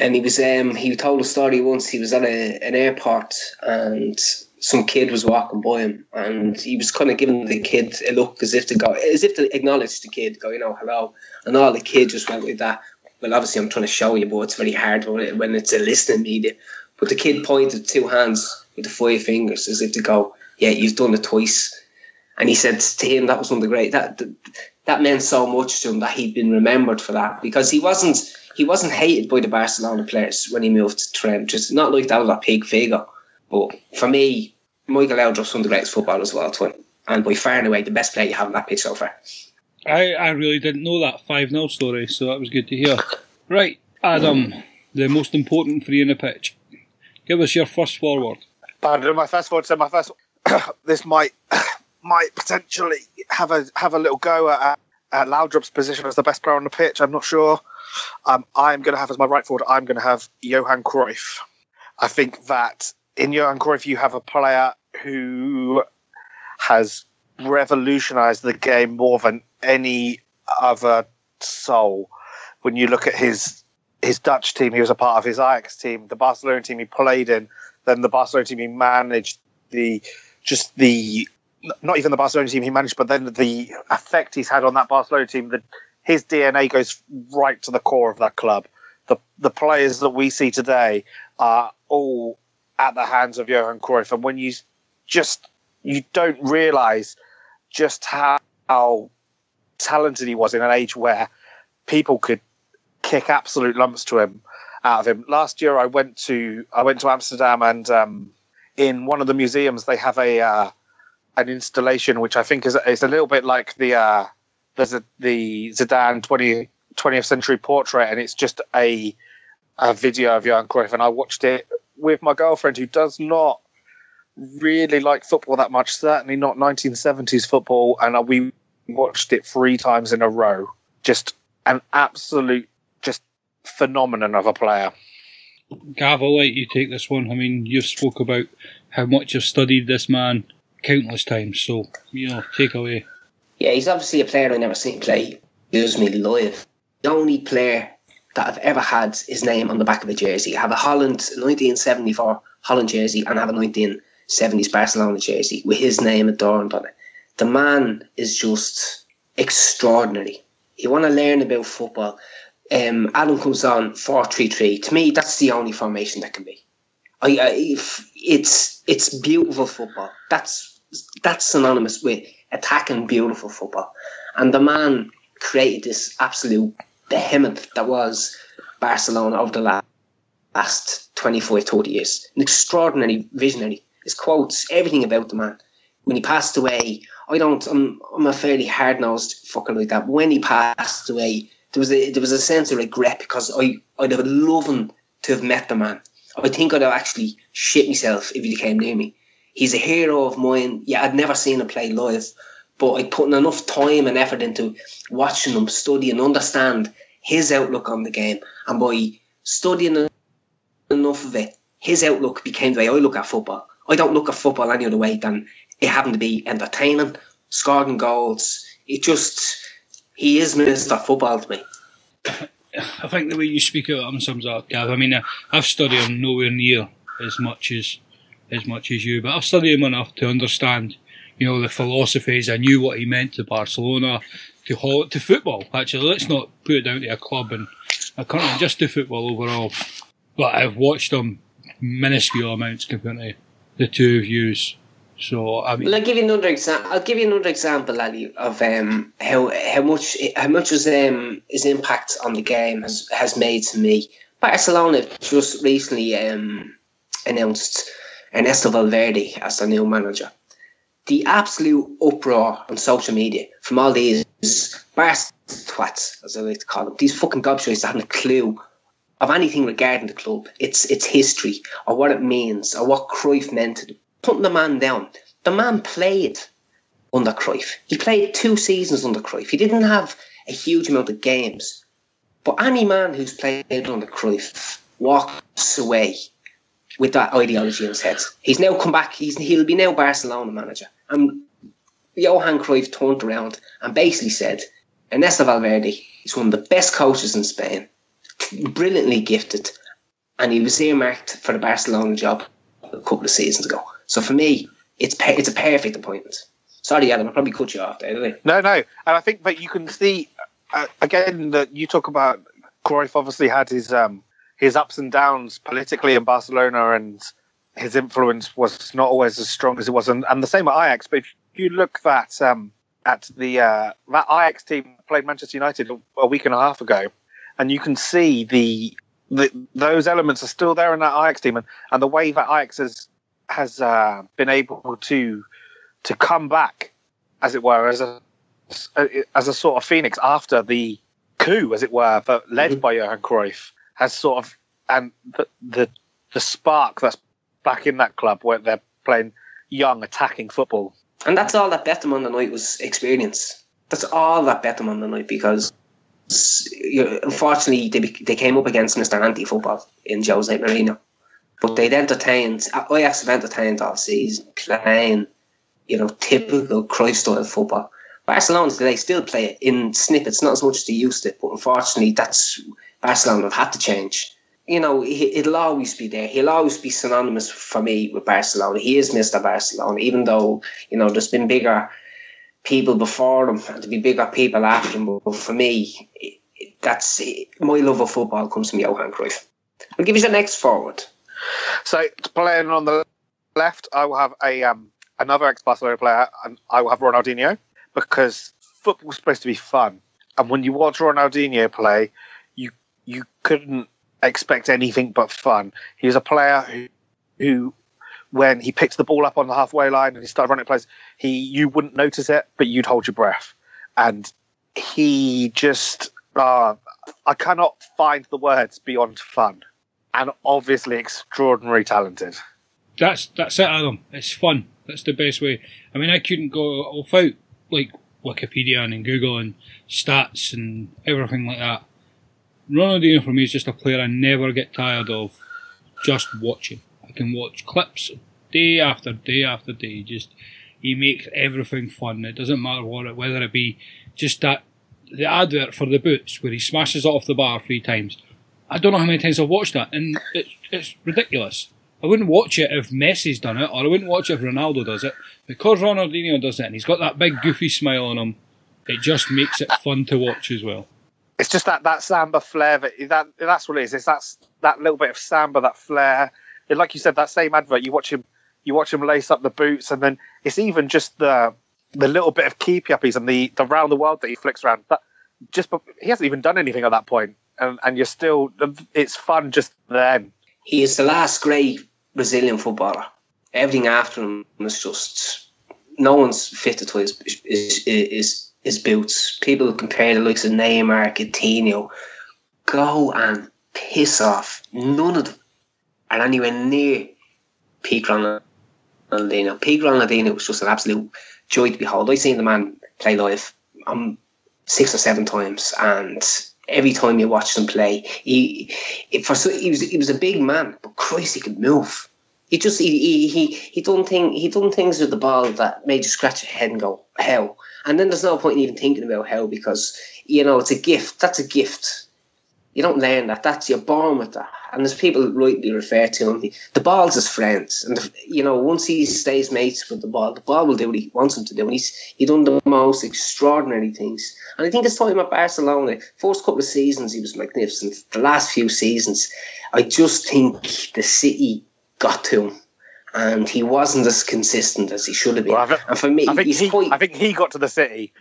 and he was um he told a story once. He was at a, an airport and some kid was walking by him and he was kind of giving the kid a look as if to go as if to acknowledge the kid go you know hello. And all the kid just went with that. Well obviously I'm trying to show you but it's very hard when it's a listening media but the kid pointed two hands with the five fingers as if to go yeah you've done it twice and he said to him that was one of the great that that, meant so much to him that he'd been remembered for that because he wasn't he wasn't hated by the Barcelona players when he moved to Trent. Just not like that was a pig figure. But for me, Michael Laudrup's one of the greatest footballers of all time. And by far and away the best player you have on that pitch so far. I, I really didn't know that 5 0 story, so that was good to hear. Right, Adam, the most important three in the pitch. Give us your first forward. But my first forward So my first. this might might potentially have a have a little go at, at Laudrup's position as the best player on the pitch. I'm not sure. Um, I'm going to have as my right forward. I'm going to have Johan Cruyff. I think that in Johan Cruyff you have a player who has revolutionised the game more than any other soul. When you look at his his Dutch team, he was a part of his Ajax team, the Barcelona team he played in, then the Barcelona team he managed, the just the not even the Barcelona team he managed, but then the effect he's had on that Barcelona team. The, his DNA goes right to the core of that club. The the players that we see today are all at the hands of Johan Cruyff, and when you just you don't realise just how, how talented he was in an age where people could kick absolute lumps to him out of him. Last year, I went to I went to Amsterdam, and um, in one of the museums they have a uh, an installation which I think is is a little bit like the uh, there's a, the Zidane 20, 20th century portrait, and it's just a a video of Johan Cruyff, and I watched it with my girlfriend who does not really like football that much, certainly not 1970s football, and we watched it three times in a row. Just an absolute, phenomenon of a player. Gav, I'll let you take this one. I mean, you've spoke about how much you've studied this man countless times, so, you know, take away. Yeah, he's obviously a player I've never seen play. Use me live. The only player that I've ever had his name on the back of a jersey. I have a Holland 1974 Holland jersey and I have a 1970s Barcelona jersey with his name adorned on it. The man is just extraordinary. You want to learn about football. Um, Adam comes on 4-3-3. To me, that's the only formation that can be. I, I, if- it's it's beautiful football. That's that's synonymous with attacking beautiful football. And the man created this absolute behemoth that was Barcelona over the last, last 25, 30 years. An extraordinary visionary. His quotes, everything about the man. When he passed away, I don't, I'm, I'm a fairly hard nosed fucker like that. When he passed away, there was a, there was a sense of regret because I, I'd have loved to have met the man. I think I'd have actually shit myself if he came near me. He's a hero of mine. Yeah, I'd never seen him play live, but I'd put enough time and effort into watching him, study and understand his outlook on the game. And by studying enough of it, his outlook became the way I look at football. I don't look at football any other way than it having to be entertaining, scoring goals. It just, he is Mr. Football to me. I think the way you speak about him sums up, Gav. I mean, I've studied him nowhere near as much as as much as you, but I've studied him enough to understand, you know, the philosophies. I knew what he meant to Barcelona, to to football. Actually, let's not put it down to a club and a country, just to football overall. But I've watched him minuscule amounts compared to the two of yous. So I mean, well, I'll give you another example. I'll give you another example, Ali, of um, how how much how much his um, his impact on the game has has made to me. Barcelona just recently um, announced Ernesto Valverde as their new manager. The absolute uproar on social media from all these Barca twats, as I like to call them, these fucking gobshites that haven't a clue of anything regarding the club, its its history, or what it means, or what Cruyff meant to putting the man down. The man played under Cruyff. He played two seasons under Cruyff. He didn't have a huge amount of games. But any man who's played under Cruyff walks away with that ideology in his head. He's now come back. He's he'll be now Barcelona manager. And Johan Cruyff turned around and basically said, Ernesto Valverde is one of the best coaches in Spain, brilliantly gifted, and he was earmarked for the Barcelona job a couple of seasons ago. So for me, it's it's a perfect appointment. Sorry, Adam, I probably cut you off there, didn't I? No, no, and I think that you can see uh, again that you talk about Cruyff obviously had his um, his ups and downs politically in Barcelona, and his influence was not always as strong as it was, and, and the same at Ajax. But if you look that um, at the uh, that Ajax team played Manchester United a week and a half ago, and you can see the, the those elements are still there in that Ajax team, and, and the way that Ajax has has uh, been able to to come back, as it were, as a as a sort of phoenix after the coup, as it were, led mm-hmm. by Johan Cruyff, has sort of and the, the the spark that's back in that club where they're playing young attacking football. And that's all that bet them on the night was experience. That's all that bet them on the night because unfortunately they, they came up against Mr. Anti Football in Jose Mourinho. But they'd entertained, Ajax have entertained all season playing, you know, typical Cruyff style football. Barcelona today still play it in snippets, not as much as they used to, but unfortunately that's Barcelona have had to change. You know, it'll always be there. He'll always be synonymous for me with Barcelona. He is Mr. Barcelona, even though, you know, there's been bigger people before him and to be bigger people after him. But for me, that's my love of football comes from Johan Cruyff. I'll give you the next forward. So playing on the left, I will have a um, another ex-Barcelona player, and I will have Ronaldinho because football's supposed to be fun, and when you watch Ronaldinho play, you you couldn't expect anything but fun. He was a player who, who when he picked the ball up on the halfway line and he started running plays, he you wouldn't notice it, but you'd hold your breath, and he just uh, I cannot find the words beyond fun and obviously extraordinary talented. That's that's it, Adam. It's fun. That's the best way. I mean, I couldn't go without like Wikipedia and Google and stats and everything like that. Ronaldinho for me is just a player I never get tired of just watching. Can watch clips day after day after day. Just he makes everything fun. It doesn't matter what it, whether it be just that the advert for the boots where he smashes it off the bar three times I don't know how many times I've watched that, and it's it's ridiculous. I wouldn't watch it if Messi's done it, or I wouldn't watch it if Ronaldo does it. Because Ronaldinho does it, and he's got that big goofy smile on him, it just makes it fun to watch as well. It's just that, that samba flair that, that that's what it is. It's that's that little bit of samba, that flair. Like you said, that same advert, you watch him, you watch him lace up the boots, and then it's even just the the little bit of keep uppies and the the round the world that he flicks around. That just he hasn't even done anything at that point and, and you're still it's fun just then. He is the last great Brazilian footballer. Everything after him is just no one's fitted to his his, his, his boots. People compare the likes of Neymar, Coutinho. Go and piss off. None of them are anywhere near peak Ronaldinho. Peak Ronaldinho was just an absolute joy to behold. I've seen the man play live um, six or seven times, and every time you watched him play, he, for he was he was a big man, but Christ, he could move. He just he he he, he done thing he done things with the ball that made you scratch your head and go hell. And then there's no point in even thinking about hell because you know it's a gift. That's a gift. You don't learn that. That's you're born with that. And as people rightly refer to him, the ball's his friends. And, the, you know, once he stays mates with the ball, the ball will do what he wants him to do. And he's he done the most extraordinary things. And I think his time at Barcelona, first couple of seasons, he was magnificent. The last few seasons, I just think the City got to him. And he wasn't as consistent as he should have been. Well, and for me, I think he, quite. I think he got to the city.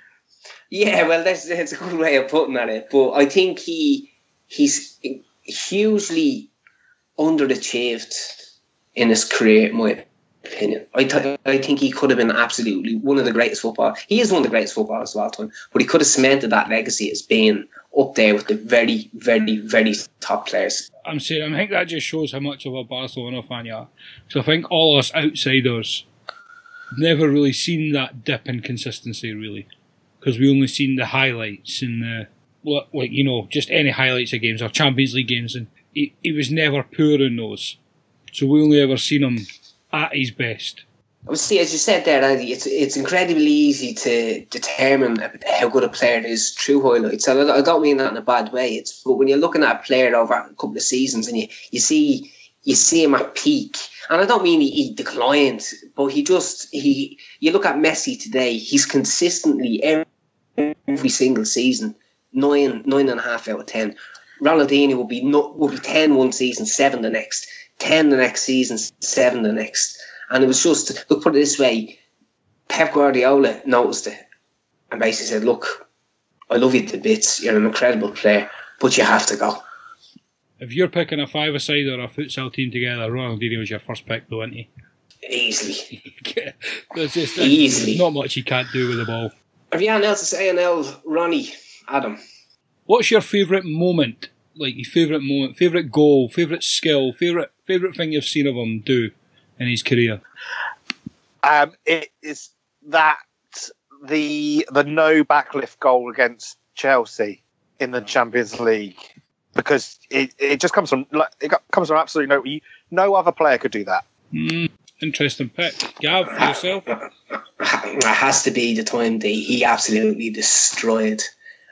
Yeah, well, that's, that's a good way of putting it. But I think he he's hugely underachieved in his career, in my opinion. I, th- I think he could have been absolutely one of the greatest football. He is one of the greatest footballers of all time, but he could have cemented that legacy as being up there with the very, very, very top players. I'm saying I think that just shows how much of a Barcelona fan you are. So I think all us outsiders never really seen that dip in consistency, really, because we only seen the highlights and the like you know just any highlights of games or Champions League games, and he, he was never poor in those. So we only ever seen him at his best. Obviously, as you said there, Andy, it's it's incredibly easy to determine how good a player is through highlights. And I I don't mean that in a bad way. It's but when you're looking at a player over a couple of seasons and you, you see you see him at peak, and I don't mean he, he declined, but he just he. You look at Messi today; he's consistently every, every single season nine nine and a half out of ten. Ronaldinho will be not will be 10 one season, seven the next, ten the next season, seven the next. And it was just look put it this way, Pep Guardiola noticed it and basically said, Look, I love you to bits, you're an incredible player, but you have to go. If you're picking a five-a-side or a futsal team together, Ronaldinho was your first pick, though, isn't he? Easily. there's just Easily. not much he can't do with the ball. Have you anything else to say on El Ronnie, Adam? What's your favourite moment? Like your favourite moment, favourite goal, favourite skill, favourite favourite thing you've seen of him do in his career? Um, it is that the the no backlift goal against Chelsea in the Champions League because it, it just comes from like, it comes from absolutely no you, no other player could do that. Hmm, interesting pick. Gav, for yourself? It has to be the time that he absolutely destroyed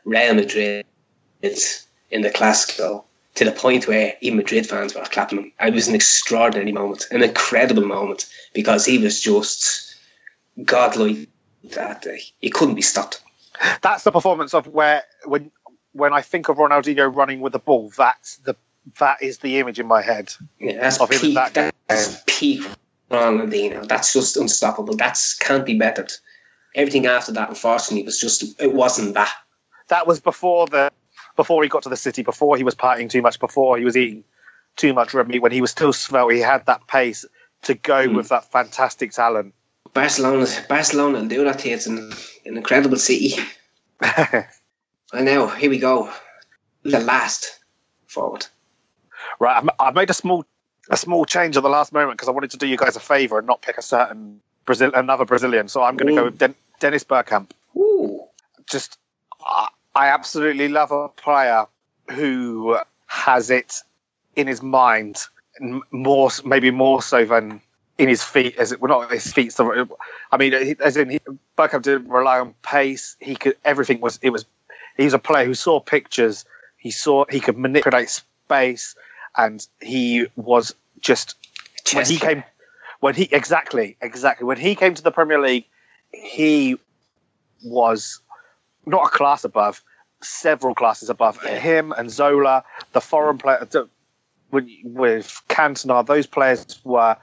Real Madrid in the Clasico to the point where even Madrid fans were clapping him. It was an extraordinary moment, an incredible moment because he was just godlike that day. He couldn't be stopped. That's the performance of where when when I think of Ronaldinho running with the ball, that's the that is the image in my head. Yeah, that's Of him peak. that. That's peak Ronaldinho. That's just unstoppable. That's can't be bettered. Everything after that, unfortunately, was just it wasn't that. That was before the before he got to the city, before he was partying too much, before he was eating too much red meat. When he was still svelte, he had that pace to go Mm. with that fantastic talent. Barcelona, Barcelona will do that. It's an, an incredible city. And now here we go. The last forward. Right, I've- made a small a small change at the last moment because I wanted to do you guys a favour and not pick a certain Brazil another Brazilian. So I'm going to go with Den- Dennis Bergkamp. Ooh. Just I, I absolutely love a player who has it in his mind more maybe more so than in his feet as it well not his feet so I mean as in he, didn't rely on pace. He could everything was it was He was a player who saw pictures. He saw he could manipulate space and he was just when he came when he exactly exactly. When he came to the Premier League he was not a class above several classes above him and Zola the foreign player with, with Cantona those players were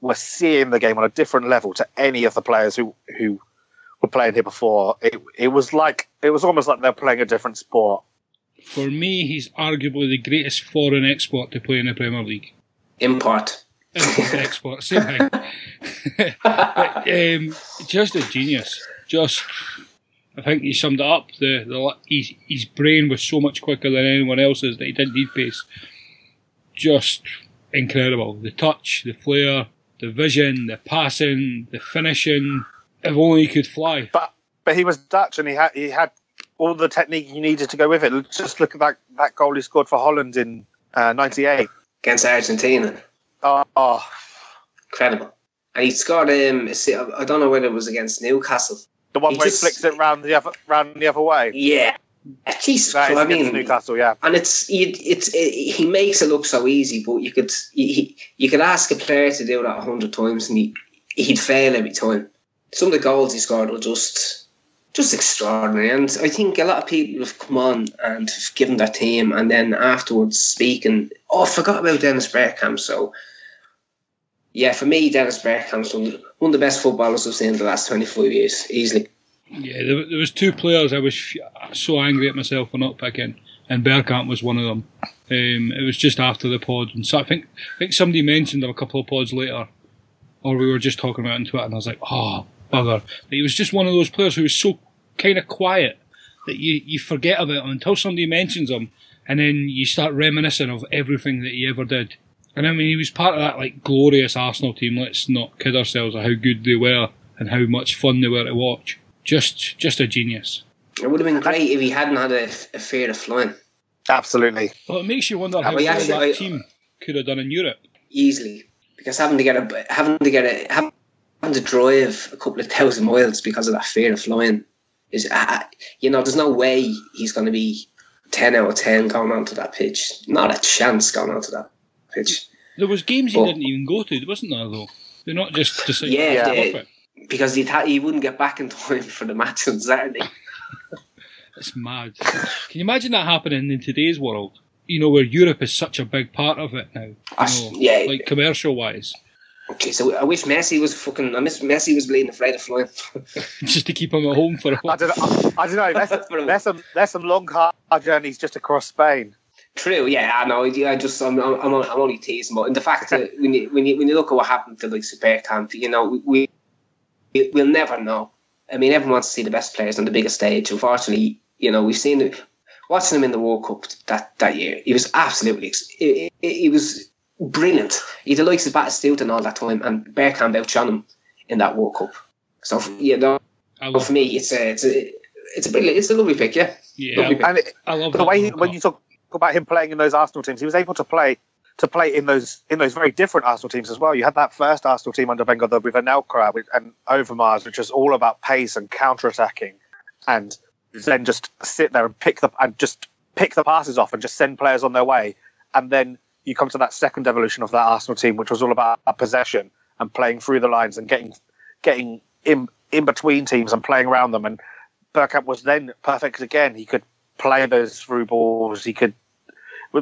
were seeing the game on a different level to any of the players who who were playing here before it it was like it was almost like they're playing a different sport For me, he's arguably the greatest foreign export to play in the Premier League. import. Import, export, same thing. but, um, just a genius. Just, I think he summed it up. The, the his, his brain was so much quicker than anyone else's that he didn't need pace. Just incredible. The touch, the flair, the vision, the passing, the finishing. If only he could fly. but but he was Dutch and he had he had all the technique he needed to go with it. Just look at that that goal he scored for Holland in '98. against Argentina. oh, oh, Incredible. And he scored um a I don't know whether it was against Newcastle. The one He where just- he flicks it round the other round the other way. Yeah. Jesus That I mean, Newcastle, yeah. and it's it, it's it, he makes it look so easy, but you could he, you could ask a player to do that a hundred times and he he'd fail every time. Some of the goals he scored were just just extraordinary, and I think a lot of people have come on and have given their team, and then afterwards speaking, oh, I forgot about Dennis Bergkamp. So yeah, for me, Dennis Bergkamp's one one of the best footballers I've seen in the last twenty five years, easily. Yeah, there, there was two players I was f- so angry at myself for not picking, and Bergkamp was one of them. Um, it was just after the pod, and so I think I think somebody mentioned him a couple of pods later, or we were just talking about it on Twitter, and I was like, oh bugger! But he was just one of those players who was so kind of quiet that you you forget about him until somebody mentions him, and then you start reminiscing of everything that he ever did. And I mean, he was part of that like glorious Arsenal team. Let's not kid ourselves of how good they were and how much fun they were to watch. Just, just a genius. It would have been great if he hadn't had a, a fear of flying Absolutely. Well, it makes you wonder Yeah, how but well actually, that I- team could have done in Europe. easily because having to get a having to get a having to drive a couple of thousand miles because of that fear of flying is uh, you know there's no way he's going to be ten out of ten going onto that pitch. Not a chance going onto that pitch There was games he didn't even go to, wasn't there? Though they're not just deciding Yeah, to they- it. because he ha- he wouldn't get back in time for the match on Saturday. It's mad. Can you imagine that happening in today's world? You know, where Europe is such a big part of it now. You I- know, yeah. like commercial wise, Okay, so I wish Messi was fucking. I miss Messi was bleeding afraid of flying. just to keep him at home for a while. I don't know. I, I don't know. There's, there's some there's some long hard journeys just across Spain. True, yeah, I know. I just, I'm, I'm, I'm I'm only teasing, but the fact that when you, when you, when you look at what happened to like Supercamp, you know, we, we, we'll never know. I mean, everyone wants to see the best players on the biggest stage. Unfortunately, you know, we've seen it, watching him in the World Cup that, that year. He was absolutely, he, he, he was brilliant. He the likes of Batistuta and all that time, and Bergkamp outshone him in that World Cup. So, you know, I for me, it's a, it's a, it's a brilliant, it's a lovely pick, yeah. yeah, lovely I, And it, I love the way he, when you talk about him playing in those Arsenal teams, he was able to play to play in those in those very different Arsenal teams as well. You had that first Arsenal team under Wenger with Anelka and Overmars, which was all about pace and counter attacking, and mm. then just sit there and pick the and just pick the passes off and just send players on their way. And then you come to that second evolution of that Arsenal team, which was all about possession and playing through the lines and getting getting in in between teams and playing around them. And Bergkamp was then perfect again. He could play those through balls. He could,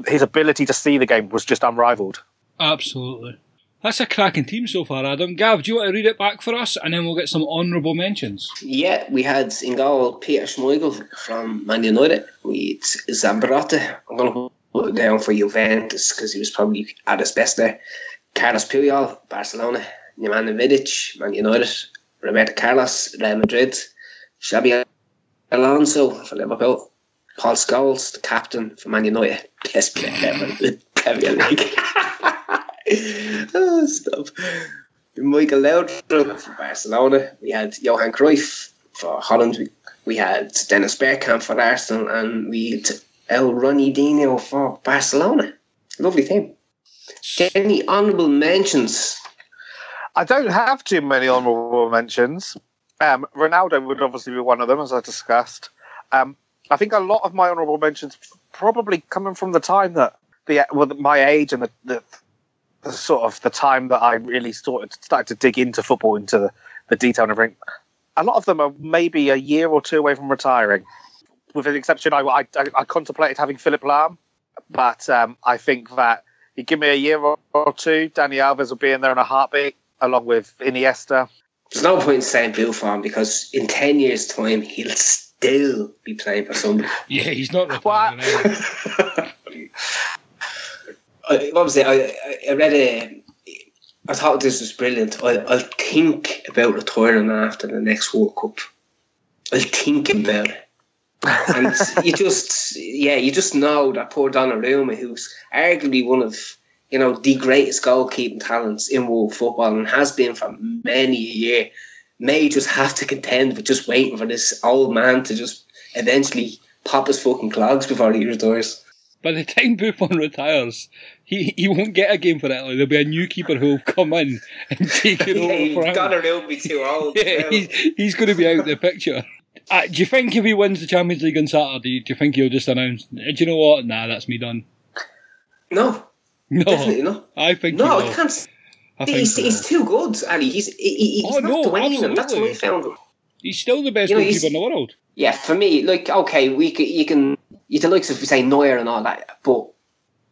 his ability to see the game was just unrivaled. Absolutely. That's a cracking team so far, Adam. Gav, do you want to read it back for us, and then we'll get some honourable mentions? Yeah, we had in goal Peter Schmeichel from Man United. We had Zambrotta. I'm going to put it down for Juventus because he was probably at his best there. Carlos Puyol, Barcelona. Nemanja Vidic, Man United. Roberto Carlos, Real Madrid. Xabi Alonso for Liverpool. Paul Scholes, the captain for Man United. Best player ever in the Premier League. oh, stop. Michael Laudrup for Barcelona. We had Johan Cruyff for Holland. We, we had Dennis Bergkamp for Arsenal, and we had El Ronaldinho for Barcelona. Lovely team. Any honourable mentions? I don't have too many honourable mentions. Um, Ronaldo would obviously be one of them, as I discussed. Um, I think a lot of my honourable mentions probably coming from the time that the well, my age and the, the, the sort of the time that I really started started to dig into football, into the, the detail and everything. A lot of them are maybe a year or two away from retiring, with an exception. I, I, I contemplated having Philipp Lahm, but um, I think that you give me a year or, two, Dani Alves will be in there in a heartbeat, along with Iniesta. There's no point in saying Buffon because in 10 years' time, he'll still be playing for somebody. Yeah, he's not What? retiring. either. I, what was it? I, I- I read a. I thought this was brilliant. I, I'll think about retiring after the next World Cup. I'll think about it. and you just, yeah, you just know that poor Donnarumma, who's arguably one of, you know, the greatest goalkeeping talents in world football and has been for many a year, may just have to contend with just waiting for this old man to just eventually pop his fucking clogs before he retires. By the time Buffon retires, he, he won't get a game for Italy. There'll be a new keeper who will come in and take it over for him. Donnarumma be too old. Yeah, he's, he's going to be out of the picture. Uh, do you think if he wins the Champions League on Saturday, do you think he'll just announce, do you know what? Nah, that's me done. No, No, definitely not. I think No, I can't. He's, so. he's too good, Ali. He's he, he's Oh, not no, Dwayne, and that's what I found him. He's still the best You know, goalkeeper in the world. Yeah, for me, like okay, we c you can you the likes of say Neuer and all that, but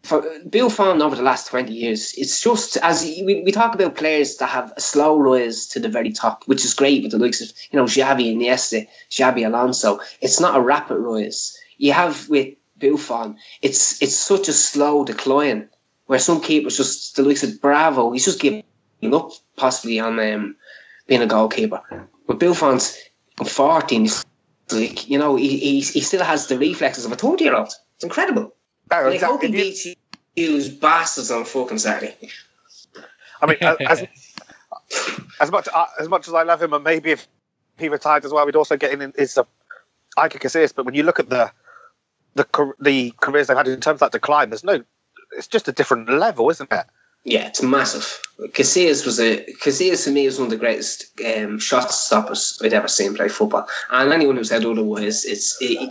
for Buffon over the last twenty years, it's just as we, we talk about players that have a slow rise to the very top, which is great with the likes of you know Xavi, Iniesta, Xabi Alonso. It's not a rapid rise. You have with Buffon, it's it's such a slow decline where some keepers just the likes of Bravo, he's just giving up possibly on um, being a goalkeeper. But Bill Buffon's 14, he's like, you know, he, he, he still has the reflexes of a 30 year old. It's incredible. No, And I hope he beats you, you bastards on fucking Saturday. I mean, as, as much uh, as much as I love him, and maybe if he retired as well, we'd also get in his uh, Iker Casillas. But when you look at the the the careers they've had in terms of that decline, there's no. It's just a different level, isn't it? Yeah, it's massive. Casillas was a Casillas to me is one of the greatest um, shot stoppers I'd ever seen play football. And anyone who said otherwise, it's he,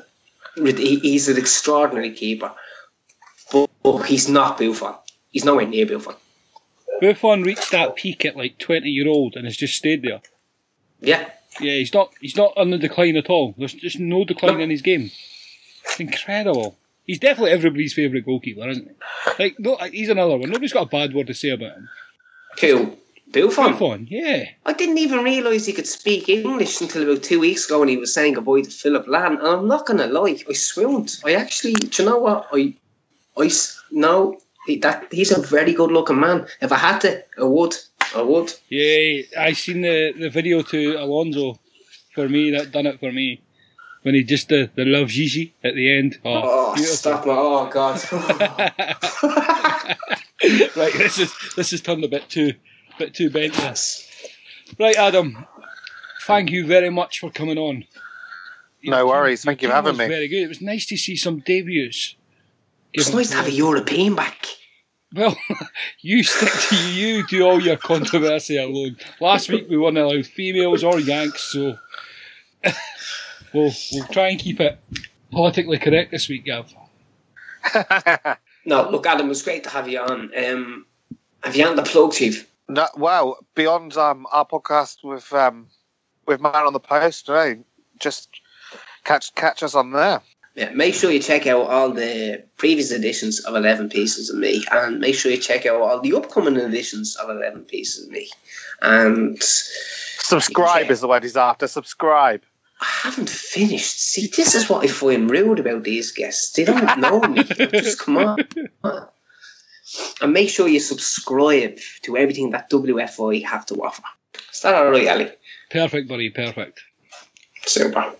he- he's an extraordinary keeper, but, but he's not Buffon. He's nowhere near Buffon. Buffon reached that peak at like 20 year old and has just stayed there. Yeah, Yeah, he's not he's not on the decline at all. There's just no decline No. in his game. It's incredible. He's definitely everybody's favourite goalkeeper, isn't he? Like, no, uh, he's another one. Nobody's got a bad word to say about him. who Buffon. Buffon, yeah. I didn't even realise he could speak English until about two weeks ago when he was saying goodbye to Philipp Lahm. And I'm not going to lie, I swooned. I actually, do you know what? I, I no, he, that he's a very good looking man. If I had to, I would. I would. Yeah, I seen the, the video to Alonso for me, that done it for me. When he just the, the love Gigi at the end. Oh, Oh, stop my, oh, God. right, this is this has turned a bit too bit too bent. this. Right, Adam. Thank you very much for coming on. No Your worries. team- Thank you for having me. Very good. It was nice to see some debuts. it's Given nice to have a European back. Well, you stick to you. You do all your controversy alone. Last week we weren't allowed females or Yanks, so we'll we'll try and keep it politically correct this week, Gav. No, look, Adam, it was great to have you on. Um, have you had the plug, Chief? no, well, beyond um, our podcast with um, with Man on the Post, right? Just catch catch us on there. Yeah, make sure you check out all the previous editions of 11 Pieces of Me and make sure you check out all the upcoming editions of 11 Pieces of Me. And Subscribe Yeah. is the word he's after. Subscribe. I haven't finished. See, this is what I find rude about these guests. They don't know me. Just come on. And make sure you subscribe to everything that WFI have to offer. Is that alright, Ali? Perfect, buddy. Perfect. Super.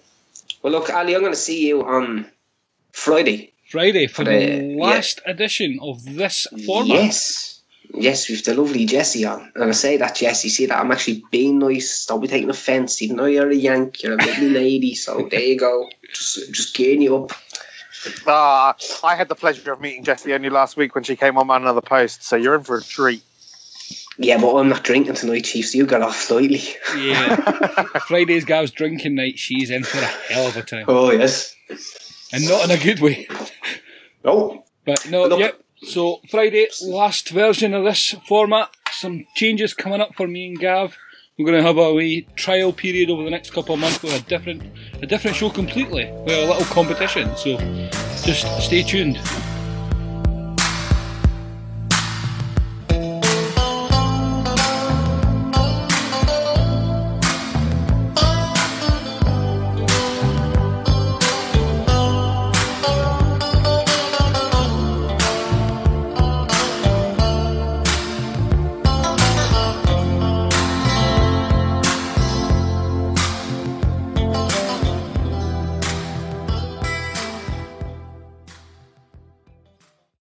Well, look, Ali, I'm going to see you on Friday. Friday for For the the- last edition of this format. Yes. Yes, we've the lovely Jessie on. And I say that, Jessie, see that I'm actually being nice. Don't be taking offence, even though you're a Yank, you're a lovely lady. So there you go. Just, just gearing you up. Ah, I had the pleasure of meeting Jessie only last week when she came on Man on the Post, so you're in for a treat. Yeah, but I'm not drinking tonight, Chiefs. You got off slightly. Yeah. Friday's Gav's drinking night. She's in for a hell of a time, Oh, yes. and not in a good way. No. But no, Look- yep. So Friday, last version of this format. Some changes coming up for me and Gav. We're going to have a wee trial period over the next couple of months with a different, a different show completely, with a little competition. So just stay tuned.